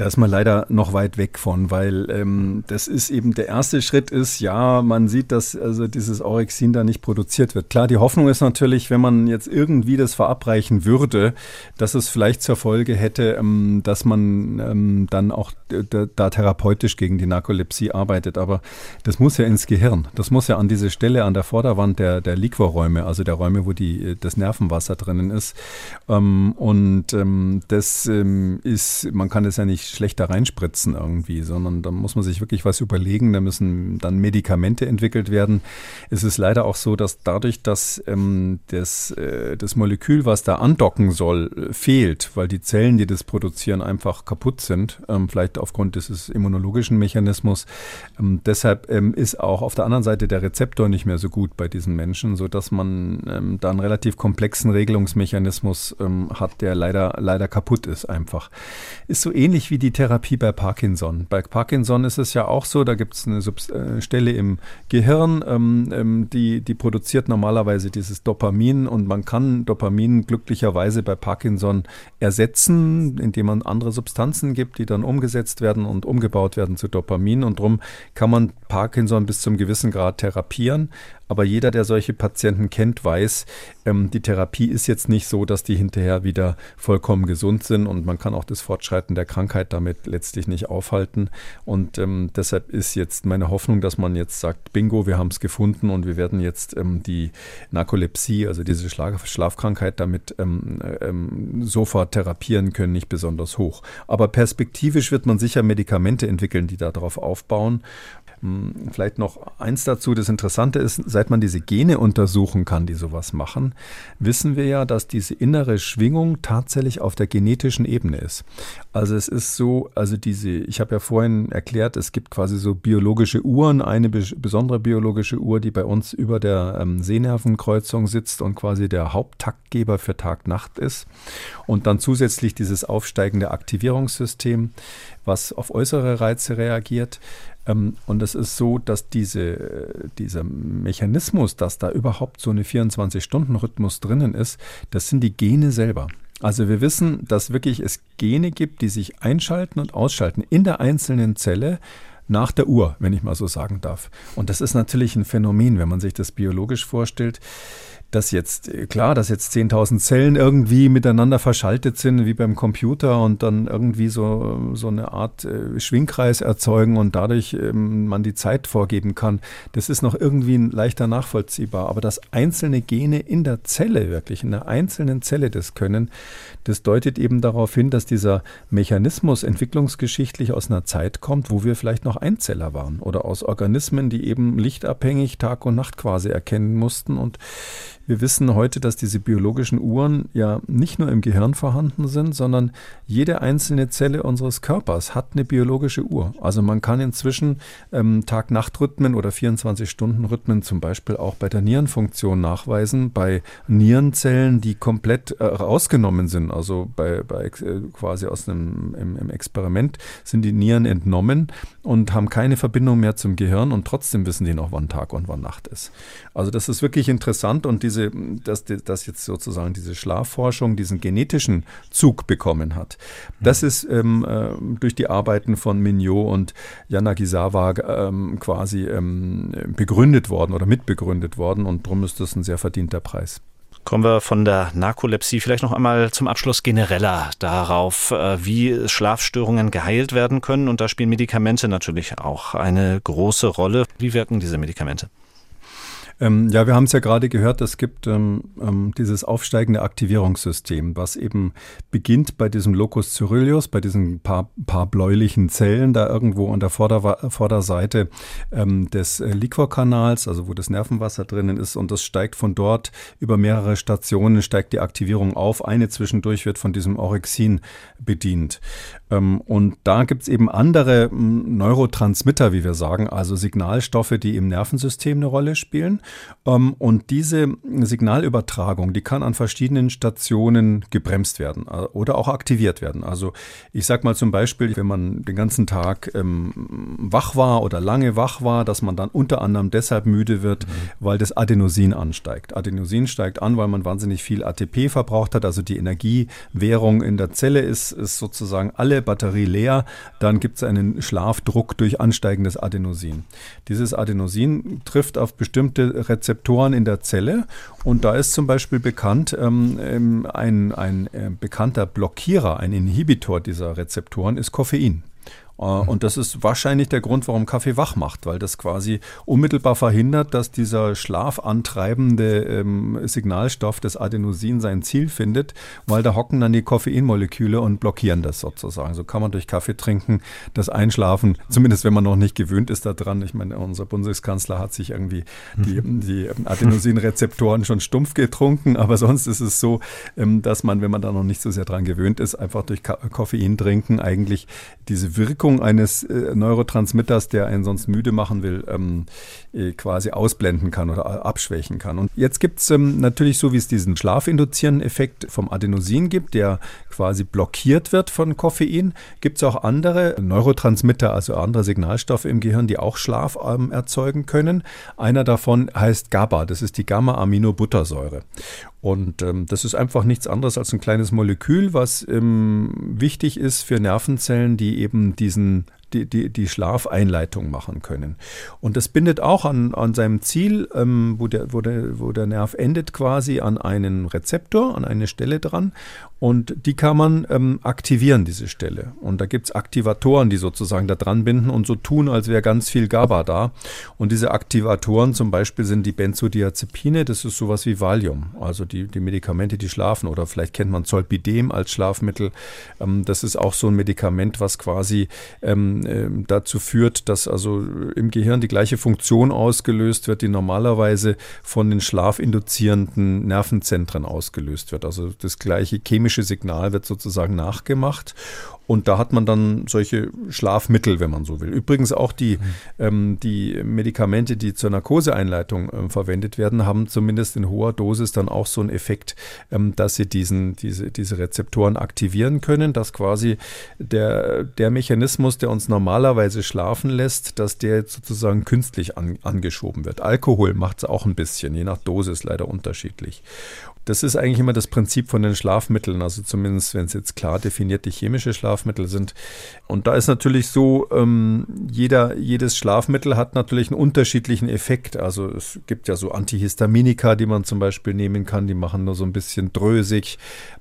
Da ist man leider noch weit weg von, weil ähm, das ist eben der erste Schritt ist, ja, man sieht, dass also dieses Orexin da nicht produziert wird. Klar, die Hoffnung ist natürlich, wenn man jetzt irgendwie das verabreichen würde, dass es vielleicht zur Folge hätte, ähm, dass man ähm, dann auch da therapeutisch gegen die Narkolepsie arbeitet. Aber das muss ja ins Gehirn. Das muss ja an diese Stelle an der Vorderwand der, der Liquorräume, also der Räume, wo die, das Nervenwasser drinnen ist. Ähm, und ähm, das ähm, ist, man kann das ja nicht schlechter reinspritzen irgendwie, sondern da muss man sich wirklich was überlegen. Da müssen dann Medikamente entwickelt werden. Es ist leider auch so, dass dadurch, dass ähm, das, äh, das Molekül, was da andocken soll, fehlt, weil die Zellen, die das produzieren, einfach kaputt sind, ähm, vielleicht aufgrund dieses immunologischen Mechanismus. Ähm, deshalb ähm, ist auch auf der anderen Seite der Rezeptor nicht mehr so gut bei diesen Menschen, sodass man ähm, da einen relativ komplexen Regelungsmechanismus ähm, hat, der leider, leider kaputt ist einfach. Ist so ähnlich wie die Therapie bei Parkinson. Bei Parkinson ist es ja auch so, da gibt es eine Subst äh, Stelle im Gehirn, ähm, ähm, die, die produziert normalerweise dieses Dopamin und man kann Dopamin glücklicherweise bei Parkinson ersetzen, indem man andere Substanzen gibt, die dann umgesetzt werden und umgebaut werden zu Dopamin und darum kann man Parkinson bis zum gewissen Grad therapieren. Aber jeder, der solche Patienten kennt, weiß, ähm, die Therapie ist jetzt nicht so, dass die hinterher wieder vollkommen gesund sind und man kann auch das Fortschreiten der Krankheit damit letztlich nicht aufhalten. Und ähm, deshalb ist jetzt meine Hoffnung, dass man jetzt sagt, bingo, wir haben es gefunden und wir werden jetzt ähm, die Narkolepsie, also diese Schlaf Schlafkrankheit damit ähm, ähm, sofort therapieren können, nicht besonders hoch. Aber perspektivisch wird man sicher Medikamente entwickeln, die darauf aufbauen. Hm, vielleicht noch eins dazu. Das Interessante ist, seit man diese Gene untersuchen kann, die sowas machen, wissen wir ja, dass diese innere Schwingung tatsächlich auf der genetischen Ebene ist. Also es ist so, also diese, ich habe ja vorhin erklärt, es gibt quasi so biologische Uhren, eine besondere biologische Uhr, die bei uns über der ähm, Sehnervenkreuzung sitzt und quasi der Haupttaktgeber für Tag-Nacht ist. Und dann zusätzlich dieses aufsteigende Aktivierungssystem, was auf äußere Reize reagiert. Ähm, und es ist so, dass diese, dieser Mechanismus, dass da überhaupt so eine 24-Stunden-Rhythmus drinnen ist, das sind die Gene selber. Also wir wissen, dass wirklich es Gene gibt, die sich einschalten und ausschalten in der einzelnen Zelle nach der Uhr, wenn ich mal so sagen darf. Und das ist natürlich ein Phänomen, wenn man sich das biologisch vorstellt dass jetzt, äh, klar, dass jetzt 10.000 Zellen irgendwie miteinander verschaltet sind, wie beim Computer und dann irgendwie so, so eine Art äh, Schwingkreis erzeugen und dadurch ähm, man die Zeit vorgeben kann, das ist noch irgendwie leichter nachvollziehbar. Aber dass einzelne Gene in der Zelle, wirklich in der einzelnen Zelle das können, das deutet eben darauf hin, dass dieser Mechanismus entwicklungsgeschichtlich aus einer Zeit kommt, wo wir vielleicht noch Einzeller waren oder aus Organismen, die eben lichtabhängig Tag und Nacht quasi erkennen mussten und wir wissen heute, dass diese biologischen Uhren ja nicht nur im Gehirn vorhanden sind, sondern jede einzelne Zelle unseres Körpers hat eine biologische Uhr. Also man kann inzwischen ähm, Tag-Nacht-Rhythmen oder 24-Stunden-Rhythmen zum Beispiel auch bei der Nierenfunktion nachweisen, bei Nierenzellen, die komplett äh, rausgenommen sind. Also bei, bei äh, quasi aus einem im, im Experiment sind die Nieren entnommen und haben keine Verbindung mehr zum Gehirn und trotzdem wissen die noch, wann Tag und wann Nacht ist. Also das ist wirklich interessant und diese, dass, dass jetzt sozusagen diese Schlafforschung diesen genetischen Zug bekommen hat. Das ist ähm, äh, durch die Arbeiten von Mignot und Yanagisawa ähm, quasi ähm, begründet worden oder mitbegründet worden und darum ist das ein sehr verdienter Preis. Kommen wir von der Narkolepsie vielleicht noch einmal zum Abschluss genereller darauf, äh, wie Schlafstörungen geheilt werden können. Und da spielen Medikamente natürlich auch eine große Rolle. Wie wirken diese Medikamente? Ähm, ja, wir haben es ja gerade gehört, es gibt ähm, ähm, dieses aufsteigende Aktivierungssystem, was eben beginnt bei diesem Locus coeruleus, bei diesen paar, paar bläulichen Zellen da irgendwo an der Vorder Vorderseite ähm, des äh, Liquorkanals, also wo das Nervenwasser drinnen ist und das steigt von dort über mehrere Stationen, steigt die Aktivierung auf. Eine zwischendurch wird von diesem Orexin bedient. Ähm, und da gibt es eben andere Neurotransmitter, wie wir sagen, also Signalstoffe, die im Nervensystem eine Rolle spielen. Ähm, und diese Signalübertragung, die kann an verschiedenen Stationen gebremst werden äh, oder auch aktiviert werden. Also ich sage mal zum Beispiel, wenn man den ganzen Tag ähm, wach war oder lange wach war, dass man dann unter anderem deshalb müde wird, mhm. weil das Adenosin ansteigt. Adenosin steigt an, weil man wahnsinnig viel ATP verbraucht hat, also die Energiewährung in der Zelle ist, ist sozusagen alle Batterie leer. Dann gibt es einen Schlafdruck durch ansteigendes Adenosin. Dieses Adenosin trifft auf bestimmte Rezeptoren in der Zelle und da ist zum Beispiel bekannt, ähm, ähm ein, ein äh, bekannter Blockierer, ein Inhibitor dieser Rezeptoren ist Koffein. Äh, und das ist wahrscheinlich der Grund, warum Kaffee wach macht, weil das quasi unmittelbar verhindert, dass dieser schlafantreibende ähm, Signalstoff des Adenosin sein Ziel findet, weil da hocken dann die Koffeinmoleküle und blockieren das sozusagen. So kann man durch Kaffee trinken das Einschlafen, zumindest wenn man noch nicht gewöhnt ist daran. Ich meine, unser Bundeskanzler hat sich irgendwie die, die Adenosinrezeptoren schon stumpf getrunken, aber sonst ist es so, ähm, dass man, wenn man da noch nicht so sehr dran gewöhnt ist, einfach durch Koffein trinken eigentlich diese Wirkung Wirkung eines äh, Neurotransmitters, der einen sonst müde machen will, ähm, äh, quasi ausblenden kann oder abschwächen kann. Und jetzt gibt es ähm, natürlich, so wie es diesen schlafinduzierenden Effekt vom Adenosin gibt, der quasi blockiert wird von Koffein, gibt es auch andere Neurotransmitter, also andere Signalstoffe im Gehirn, die auch Schlaf ähm, erzeugen können. Einer davon heißt GABA, das ist die Gamma-Aminobuttersäure. Und ähm, das ist einfach nichts anderes als ein kleines Molekül, was ähm, wichtig ist für Nervenzellen, die eben diesen die, die, die Schlafeinleitung machen können. Und das bindet auch an, an seinem Ziel, ähm, wo, der, wo, der, wo der Nerv endet, quasi an einen Rezeptor, an eine Stelle dran. Und die kann man ähm, aktivieren, diese Stelle. Und da gibt es Aktivatoren, die sozusagen da dran binden und so tun, als wäre ganz viel GABA da. Und diese Aktivatoren zum Beispiel sind die Benzodiazepine, das ist sowas wie Valium, also die, die Medikamente, die schlafen. Oder vielleicht kennt man Zolpidem als Schlafmittel. Ähm, das ist auch so ein Medikament, was quasi ähm, äh, dazu führt, dass also im Gehirn die gleiche Funktion ausgelöst wird, die normalerweise von den schlafinduzierenden Nervenzentren ausgelöst wird. Also das gleiche chemische Signal wird sozusagen nachgemacht und da hat man dann solche Schlafmittel, wenn man so will. Übrigens auch die, mhm. ähm, die Medikamente, die zur Narkoseeinleitung ähm, verwendet werden, haben zumindest in hoher Dosis dann auch so einen Effekt, ähm, dass sie diesen, diese, diese Rezeptoren aktivieren können, dass quasi der, der Mechanismus, der uns normalerweise schlafen lässt, dass der jetzt sozusagen künstlich an, angeschoben wird. Alkohol macht es auch ein bisschen, je nach Dosis leider unterschiedlich. Das ist eigentlich immer das Prinzip von den Schlafmitteln, also zumindest wenn es jetzt klar definierte chemische Schlafmittel sind. Und da ist natürlich so, ähm, jeder, jedes Schlafmittel hat natürlich einen unterschiedlichen Effekt. Also es gibt ja so Antihistaminika, die man zum Beispiel nehmen kann, die machen nur so ein bisschen drösig.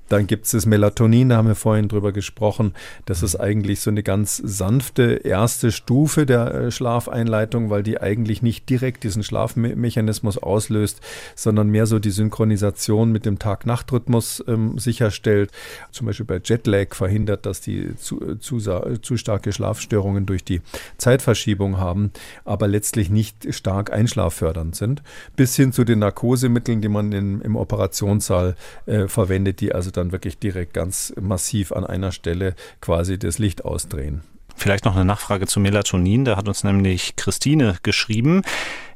Dann gibt es das Melatonin, da haben wir vorhin drüber gesprochen. Das ist eigentlich so eine ganz sanfte erste Stufe der äh, Schlafeinleitung, weil die eigentlich nicht direkt diesen Schlafmechanismus auslöst, sondern mehr so die Synchronisation mit dem Tag-Nacht-Rhythmus ähm, sicherstellt. Zum Beispiel bei Jetlag verhindert, dass die zu, äh, zu, zu starke Schlafstörungen durch die Zeitverschiebung haben, aber letztlich nicht stark einschlaffördernd sind. Bis hin zu den Narkosemitteln, die man in, im Operationssaal äh, verwendet, die also dann dann wirklich direkt ganz massiv an einer Stelle quasi das Licht ausdrehen. Vielleicht noch eine Nachfrage zu Melatonin. Da hat uns nämlich Christine geschrieben.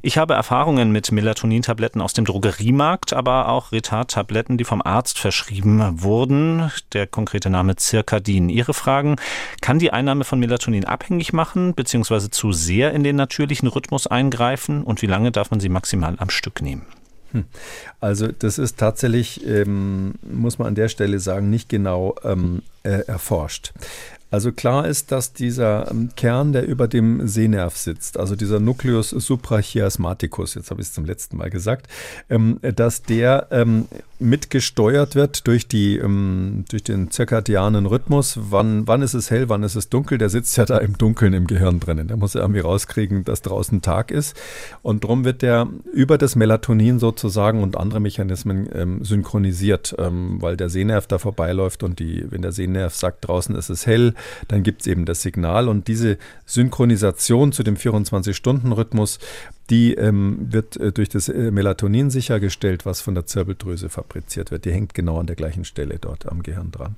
Ich habe Erfahrungen mit Melatonin-Tabletten aus dem Drogeriemarkt, aber auch Retard-Tabletten, die vom Arzt verschrieben wurden. Der konkrete Name Circadin. Ihre Fragen, kann die Einnahme von Melatonin abhängig machen, beziehungsweise zu sehr in den natürlichen Rhythmus eingreifen? Und wie lange darf man sie maximal am Stück nehmen? Hm. Also das ist tatsächlich, ähm, muss man an der Stelle sagen, nicht genau ähm, äh, erforscht. Also klar ist, dass dieser ähm, Kern, der über dem Sehnerv sitzt, also dieser Nucleus suprachiasmaticus, jetzt habe ich es zum letzten Mal gesagt, ähm, dass der ähm, mitgesteuert wird durch, die, durch den zirkadianen Rhythmus. Wann, wann ist es hell, wann ist es dunkel? Der sitzt ja da im Dunkeln im Gehirn drinnen. Der muss ja irgendwie rauskriegen, dass draußen Tag ist. Und darum wird der über das Melatonin sozusagen und andere Mechanismen synchronisiert, weil der Sehnerv da vorbeiläuft und die, wenn der Sehnerv sagt, draußen ist es hell, dann gibt es eben das Signal und diese Synchronisation zu dem 24-Stunden-Rhythmus, die ähm, wird äh, durch das äh, Melatonin sichergestellt, was von der Zirbeldrüse fabriziert wird. Die hängt genau an der gleichen Stelle dort am Gehirn dran.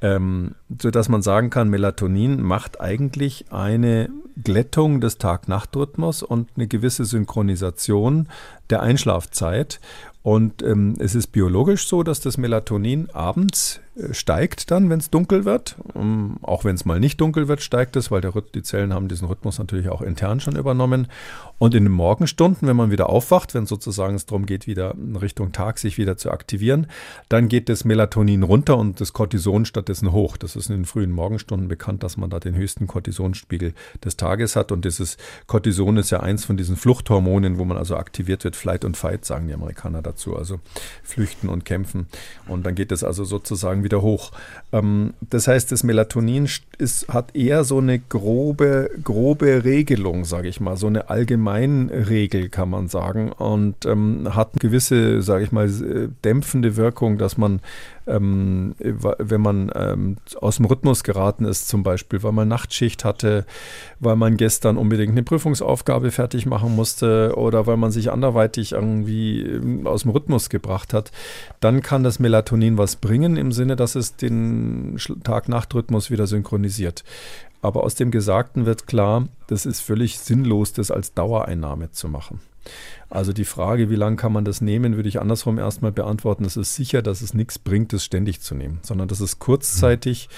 Ähm, sodass man sagen kann, Melatonin macht eigentlich eine Glättung des Tag-Nacht-Rhythmus und eine gewisse Synchronisation der Einschlafzeit. Und ähm, es ist biologisch so, dass das Melatonin abends steigt dann, wenn es dunkel wird. Ähm, auch wenn es mal nicht dunkel wird, steigt es, weil der, die Zellen haben diesen Rhythmus natürlich auch intern schon übernommen. Und in den Morgenstunden, wenn man wieder aufwacht, wenn sozusagen es darum geht, wieder in Richtung Tag sich wieder zu aktivieren, dann geht das Melatonin runter und das Cortison stattdessen hoch. Das ist in den frühen Morgenstunden bekannt, dass man da den höchsten Cortisonspiegel des Tages hat. Und dieses Cortison ist ja eins von diesen Fluchthormonen, wo man also aktiviert wird. Flight und Fight sagen die Amerikaner dazu. Also flüchten und kämpfen. Und dann geht es also sozusagen wieder hoch. Ähm, das heißt, das Melatonin ist, hat eher so eine grobe, grobe Regelung, sage ich mal, so eine Allgemeinregel, kann man sagen, und ähm, hat eine gewisse, sage ich mal, dämpfende Wirkung, dass man, ähm, wenn man ähm, aus dem Rhythmus geraten ist, zum Beispiel, weil man Nachtschicht hatte, weil man gestern unbedingt eine Prüfungsaufgabe fertig machen musste oder weil man sich anderweitig irgendwie ähm, aus dem Rhythmus gebracht hat, dann kann das Melatonin was bringen im Sinne, dass es den Tag-Nacht-Rhythmus wieder synchronisiert. Aber aus dem Gesagten wird klar, das ist völlig sinnlos, das als Dauereinnahme zu machen. Also die Frage, wie lange kann man das nehmen, würde ich andersrum erstmal beantworten. Es ist sicher, dass es nichts bringt, das ständig zu nehmen, sondern das ist kurzzeitig,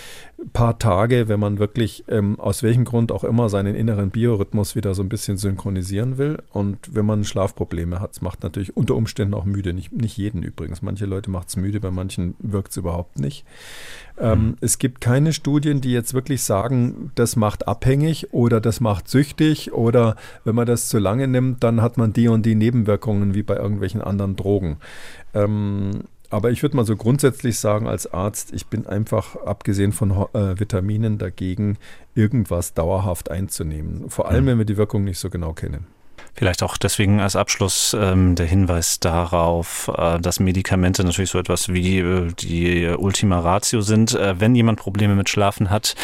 ein paar Tage, wenn man wirklich ähm, aus welchem Grund auch immer seinen inneren Biorhythmus wieder so ein bisschen synchronisieren will. Und wenn man Schlafprobleme hat, es macht natürlich unter Umständen auch müde. Nicht, nicht jeden übrigens. Manche Leute macht es müde, bei manchen wirkt es überhaupt nicht. Ähm, mhm. Es gibt keine Studien, die jetzt wirklich sagen, das macht abhängig oder das macht süchtig oder wenn man das zu lange nimmt, dann hat man die und die Nebenwirkungen wie bei irgendwelchen anderen Drogen. Ähm, aber ich würde mal so grundsätzlich sagen als Arzt, ich bin einfach abgesehen von äh, Vitaminen dagegen, irgendwas dauerhaft einzunehmen. Vor allem, wenn wir die Wirkung nicht so genau kennen. Vielleicht auch deswegen als Abschluss ähm, der Hinweis darauf, äh, dass Medikamente natürlich so etwas wie äh, die Ultima Ratio sind. Äh, wenn jemand Probleme mit Schlafen hat,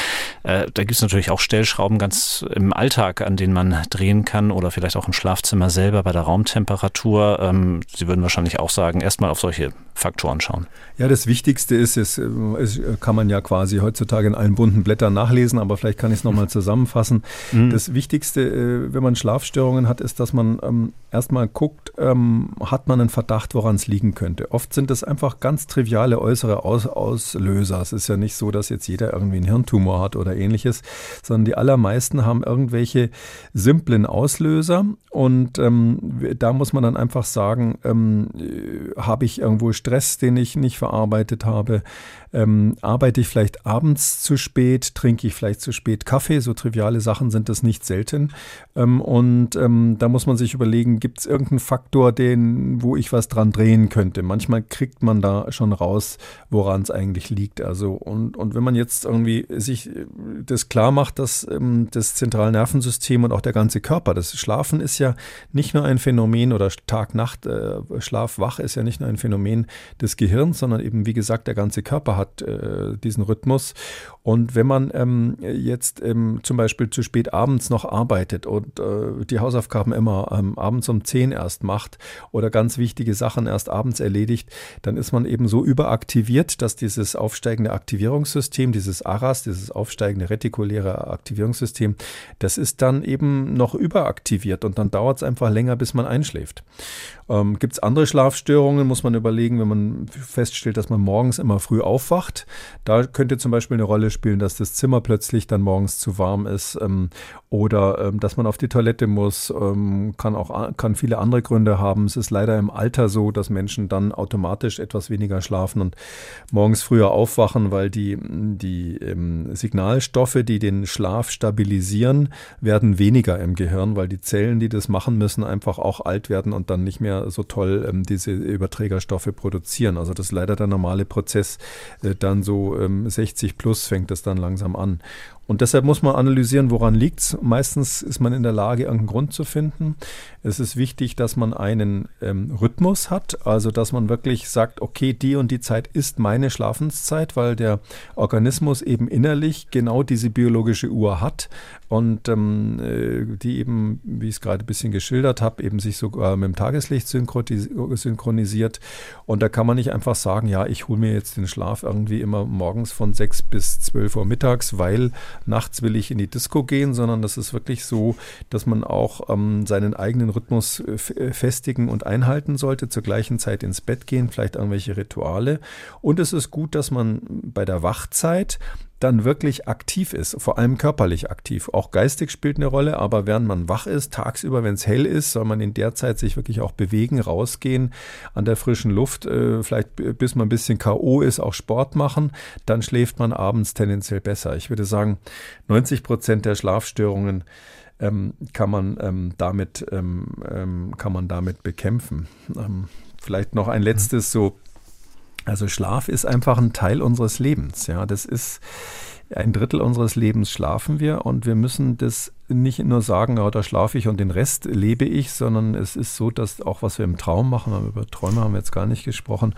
äh, da gibt es natürlich auch Stellschrauben ganz im Alltag, an denen man drehen kann oder vielleicht auch im Schlafzimmer selber bei der Raumtemperatur. Ähm, Sie würden wahrscheinlich auch sagen, erstmal auf solche Faktoren schauen. Ja, das Wichtigste ist, es, es kann man ja quasi heutzutage in allen bunten Blättern nachlesen, aber vielleicht kann ich es nochmal zusammenfassen. Mhm. Das Wichtigste, äh, wenn man Schlafstörungen hat, ist, dass man ähm, erstmal guckt, ähm, hat man einen Verdacht, woran es liegen könnte. Oft sind es einfach ganz triviale äußere Aus Auslöser. Es ist ja nicht so, dass jetzt jeder irgendwie einen Hirntumor hat oder ähnliches, sondern die allermeisten haben irgendwelche simplen Auslöser und ähm, da muss man dann einfach sagen, ähm, äh, habe ich irgendwo Stress, den ich nicht verarbeitet habe? Ähm, arbeite ich vielleicht abends zu spät? Trinke ich vielleicht zu spät Kaffee? So triviale Sachen sind das nicht selten. Ähm, und ähm, da muss man sich überlegen, gibt es irgendeinen Faktor, den, wo ich was dran drehen könnte? Manchmal kriegt man da schon raus, woran es eigentlich liegt. Also, und, und wenn man jetzt irgendwie sich äh, das klar macht, dass ähm, das Zentralnervensystem und auch der ganze Körper, das Schlafen ist ja nicht nur ein Phänomen oder Tag-Nacht, äh, Schlaf-Wach ist ja nicht nur ein Phänomen des Gehirns, sondern eben, wie gesagt, der ganze Körper hat äh, diesen Rhythmus. Und wenn man ähm, jetzt ähm, zum Beispiel zu spät abends noch arbeitet und äh, die Hausaufgaben immer ähm, abends um 10 erst macht oder ganz wichtige Sachen erst abends erledigt, dann ist man eben so überaktiviert, dass dieses aufsteigende Aktivierungssystem, dieses ARAS, dieses aufsteigende retikuläre Aktivierungssystem, das ist dann eben noch überaktiviert und dann dauert es einfach länger, bis man einschläft. Ähm, Gibt es andere Schlafstörungen, muss man überlegen, wenn man feststellt, dass man morgens immer früh aufwacht. Da könnte zum Beispiel eine Rolle spielen, dass das Zimmer plötzlich dann morgens zu warm ist ähm, oder ähm, dass man auf die Toilette muss. Ähm, kann auch kann viele andere Gründe haben. Es ist leider im Alter so, dass Menschen dann automatisch etwas weniger schlafen und morgens früher aufwachen, weil die, die ähm, Signalstoffe, die den Schlaf stabilisieren, werden weniger im Gehirn, weil die Zellen, die das machen müssen, einfach auch alt werden und dann nicht mehr so toll ähm, diese Überträgerstoffe produzieren. Also das ist leider der normale Prozess. Äh, dann so ähm, 60 plus fängt das dann langsam an. Und deshalb muss man analysieren, woran liegt es. Meistens ist man in der Lage, irgendeinen Grund zu finden. Es ist wichtig, dass man einen ähm, Rhythmus hat, also dass man wirklich sagt, okay, die und die Zeit ist meine Schlafenszeit, weil der Organismus eben innerlich genau diese biologische Uhr hat und ähm, äh, die eben, wie ich es gerade ein bisschen geschildert habe, eben sich sogar mit dem Tageslicht synchronisiert. Und da kann man nicht einfach sagen, ja, ich hole mir jetzt den Schlaf irgendwie immer morgens von 6 bis 12 Uhr mittags, weil nachts will ich in die Disco gehen, sondern das ist wirklich so, dass man auch ähm, seinen eigenen Rhythmus äh, äh, festigen und einhalten sollte, zur gleichen Zeit ins Bett gehen, vielleicht irgendwelche Rituale. Und es ist gut, dass man bei der Wachzeit dann wirklich aktiv ist, vor allem körperlich aktiv. Auch geistig spielt eine Rolle, aber während man wach ist, tagsüber, wenn es hell ist, soll man in der Zeit sich wirklich auch bewegen, rausgehen, an der frischen Luft, äh, vielleicht bis man ein bisschen K.O. ist, auch Sport machen, dann schläft man abends tendenziell besser. Ich würde sagen, 90 Prozent der Schlafstörungen ähm, kann man ähm, damit ähm, ähm kann man damit bekämpfen. Ähm, vielleicht noch ein letztes so also Schlaf ist einfach ein Teil unseres Lebens. Ja, das ist ein Drittel unseres Lebens schlafen wir und wir müssen das nicht nur sagen, ja, da schlafe ich und den Rest lebe ich, sondern es ist so, dass auch was wir im Traum machen, über Träume haben wir jetzt gar nicht gesprochen,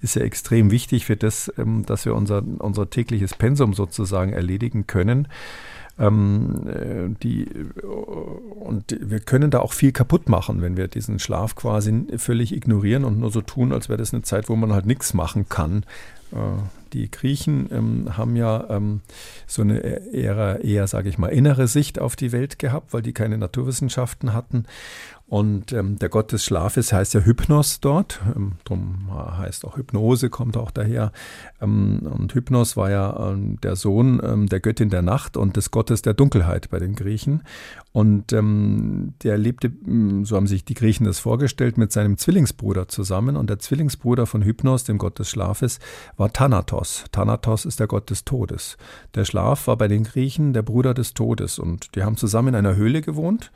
ist ja extrem wichtig für das, ähm, dass wir unser, unser tägliches Pensum sozusagen erledigen können. Ähm, äh, die, und wir können da auch viel kaputt machen, wenn wir diesen Schlaf quasi völlig ignorieren und nur so tun, als wäre das eine Zeit, wo man halt nichts machen kann. Äh, die Griechen ähm, haben ja ähm, so eine eher, eher sage ich mal, innere Sicht auf die Welt gehabt, weil die keine Naturwissenschaften hatten. Und ähm, der Gott des Schlafes heißt ja Hypnos dort, ähm, drum heißt auch Hypnose, kommt auch daher. Ähm, und Hypnos war ja ähm, der Sohn ähm, der Göttin der Nacht und des Gottes der Dunkelheit bei den Griechen. Und ähm, der lebte, hm, so haben sich die Griechen das vorgestellt, mit seinem Zwillingsbruder zusammen. Und der Zwillingsbruder von Hypnos, dem Gott des Schlafes, war Thanatos. Thanatos ist der Gott des Todes. Der Schlaf war bei den Griechen der Bruder des Todes. Und die haben zusammen in einer Höhle gewohnt,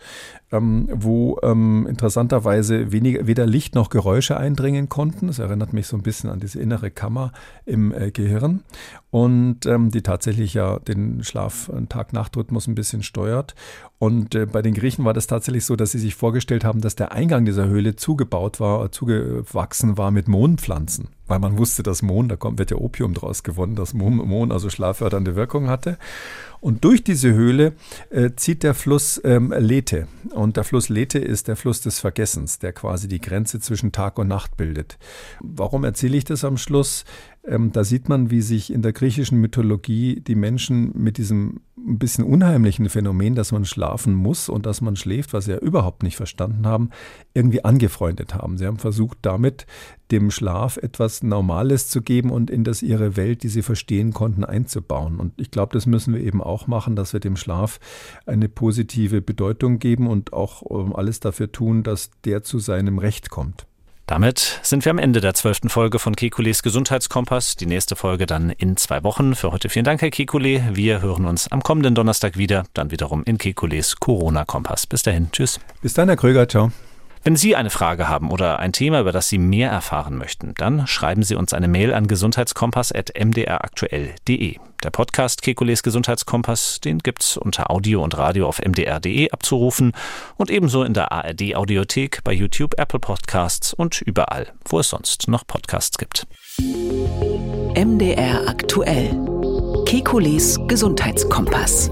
wo ähm, interessanterweise weniger, weder Licht noch Geräusche eindringen konnten. Das erinnert mich so ein bisschen an diese innere Kammer im äh, Gehirn und ähm, die tatsächlich ja den Schlaf- Tag-Nacht-Rhythmus ein bisschen steuert. Und äh, bei den Griechen war das tatsächlich so, dass sie sich vorgestellt haben, dass der Eingang dieser Höhle zugebaut war, zugewachsen war mit Mohnpflanzen. Weil man wusste, dass Mohn, da kommt, wird ja Opium draus gewonnen, dass Mohn also schlaffördernde Wirkung hatte. Und durch diese Höhle äh, zieht der Fluss ähm, Lethe. Und der Fluss Lethe ist der Fluss des Vergessens, der quasi die Grenze zwischen Tag und Nacht bildet. Warum erzähle ich das am Schluss? Ähm, da sieht man, wie sich in der griechischen Mythologie die Menschen mit diesem ein bisschen unheimlichen Phänomen, dass man schlafen muss und dass man schläft, was sie ja überhaupt nicht verstanden haben, irgendwie angefreundet haben. Sie haben versucht, damit dem Schlaf etwas Normales zu geben und in das ihre Welt, die sie verstehen konnten, einzubauen. Und ich glaube, das müssen wir eben auch machen, dass wir dem Schlaf eine positive Bedeutung geben und auch ähm, alles dafür tun, dass der zu seinem Recht kommt. Damit sind wir am Ende der zwölften Folge von Kekules Gesundheitskompass. Die nächste Folge dann in zwei Wochen. Für heute vielen Dank, Herr Kekule. Wir hören uns am kommenden Donnerstag wieder, dann wiederum in Kekules Corona-Kompass. Bis dahin. Tschüss. Bis dann, Herr Kröger. Ciao. Wenn Sie eine Frage haben oder ein Thema, über das Sie mehr erfahren möchten, dann schreiben Sie uns eine Mail an gesundheitskompass.mdraktuell.de. Der Podcast Kekules Gesundheitskompass, den gibt's unter Audio und Radio auf mdr.de abzurufen und ebenso in der ARD Audiothek, bei YouTube, Apple Podcasts und überall, wo es sonst noch Podcasts gibt. MDR aktuell. Kekules Gesundheitskompass.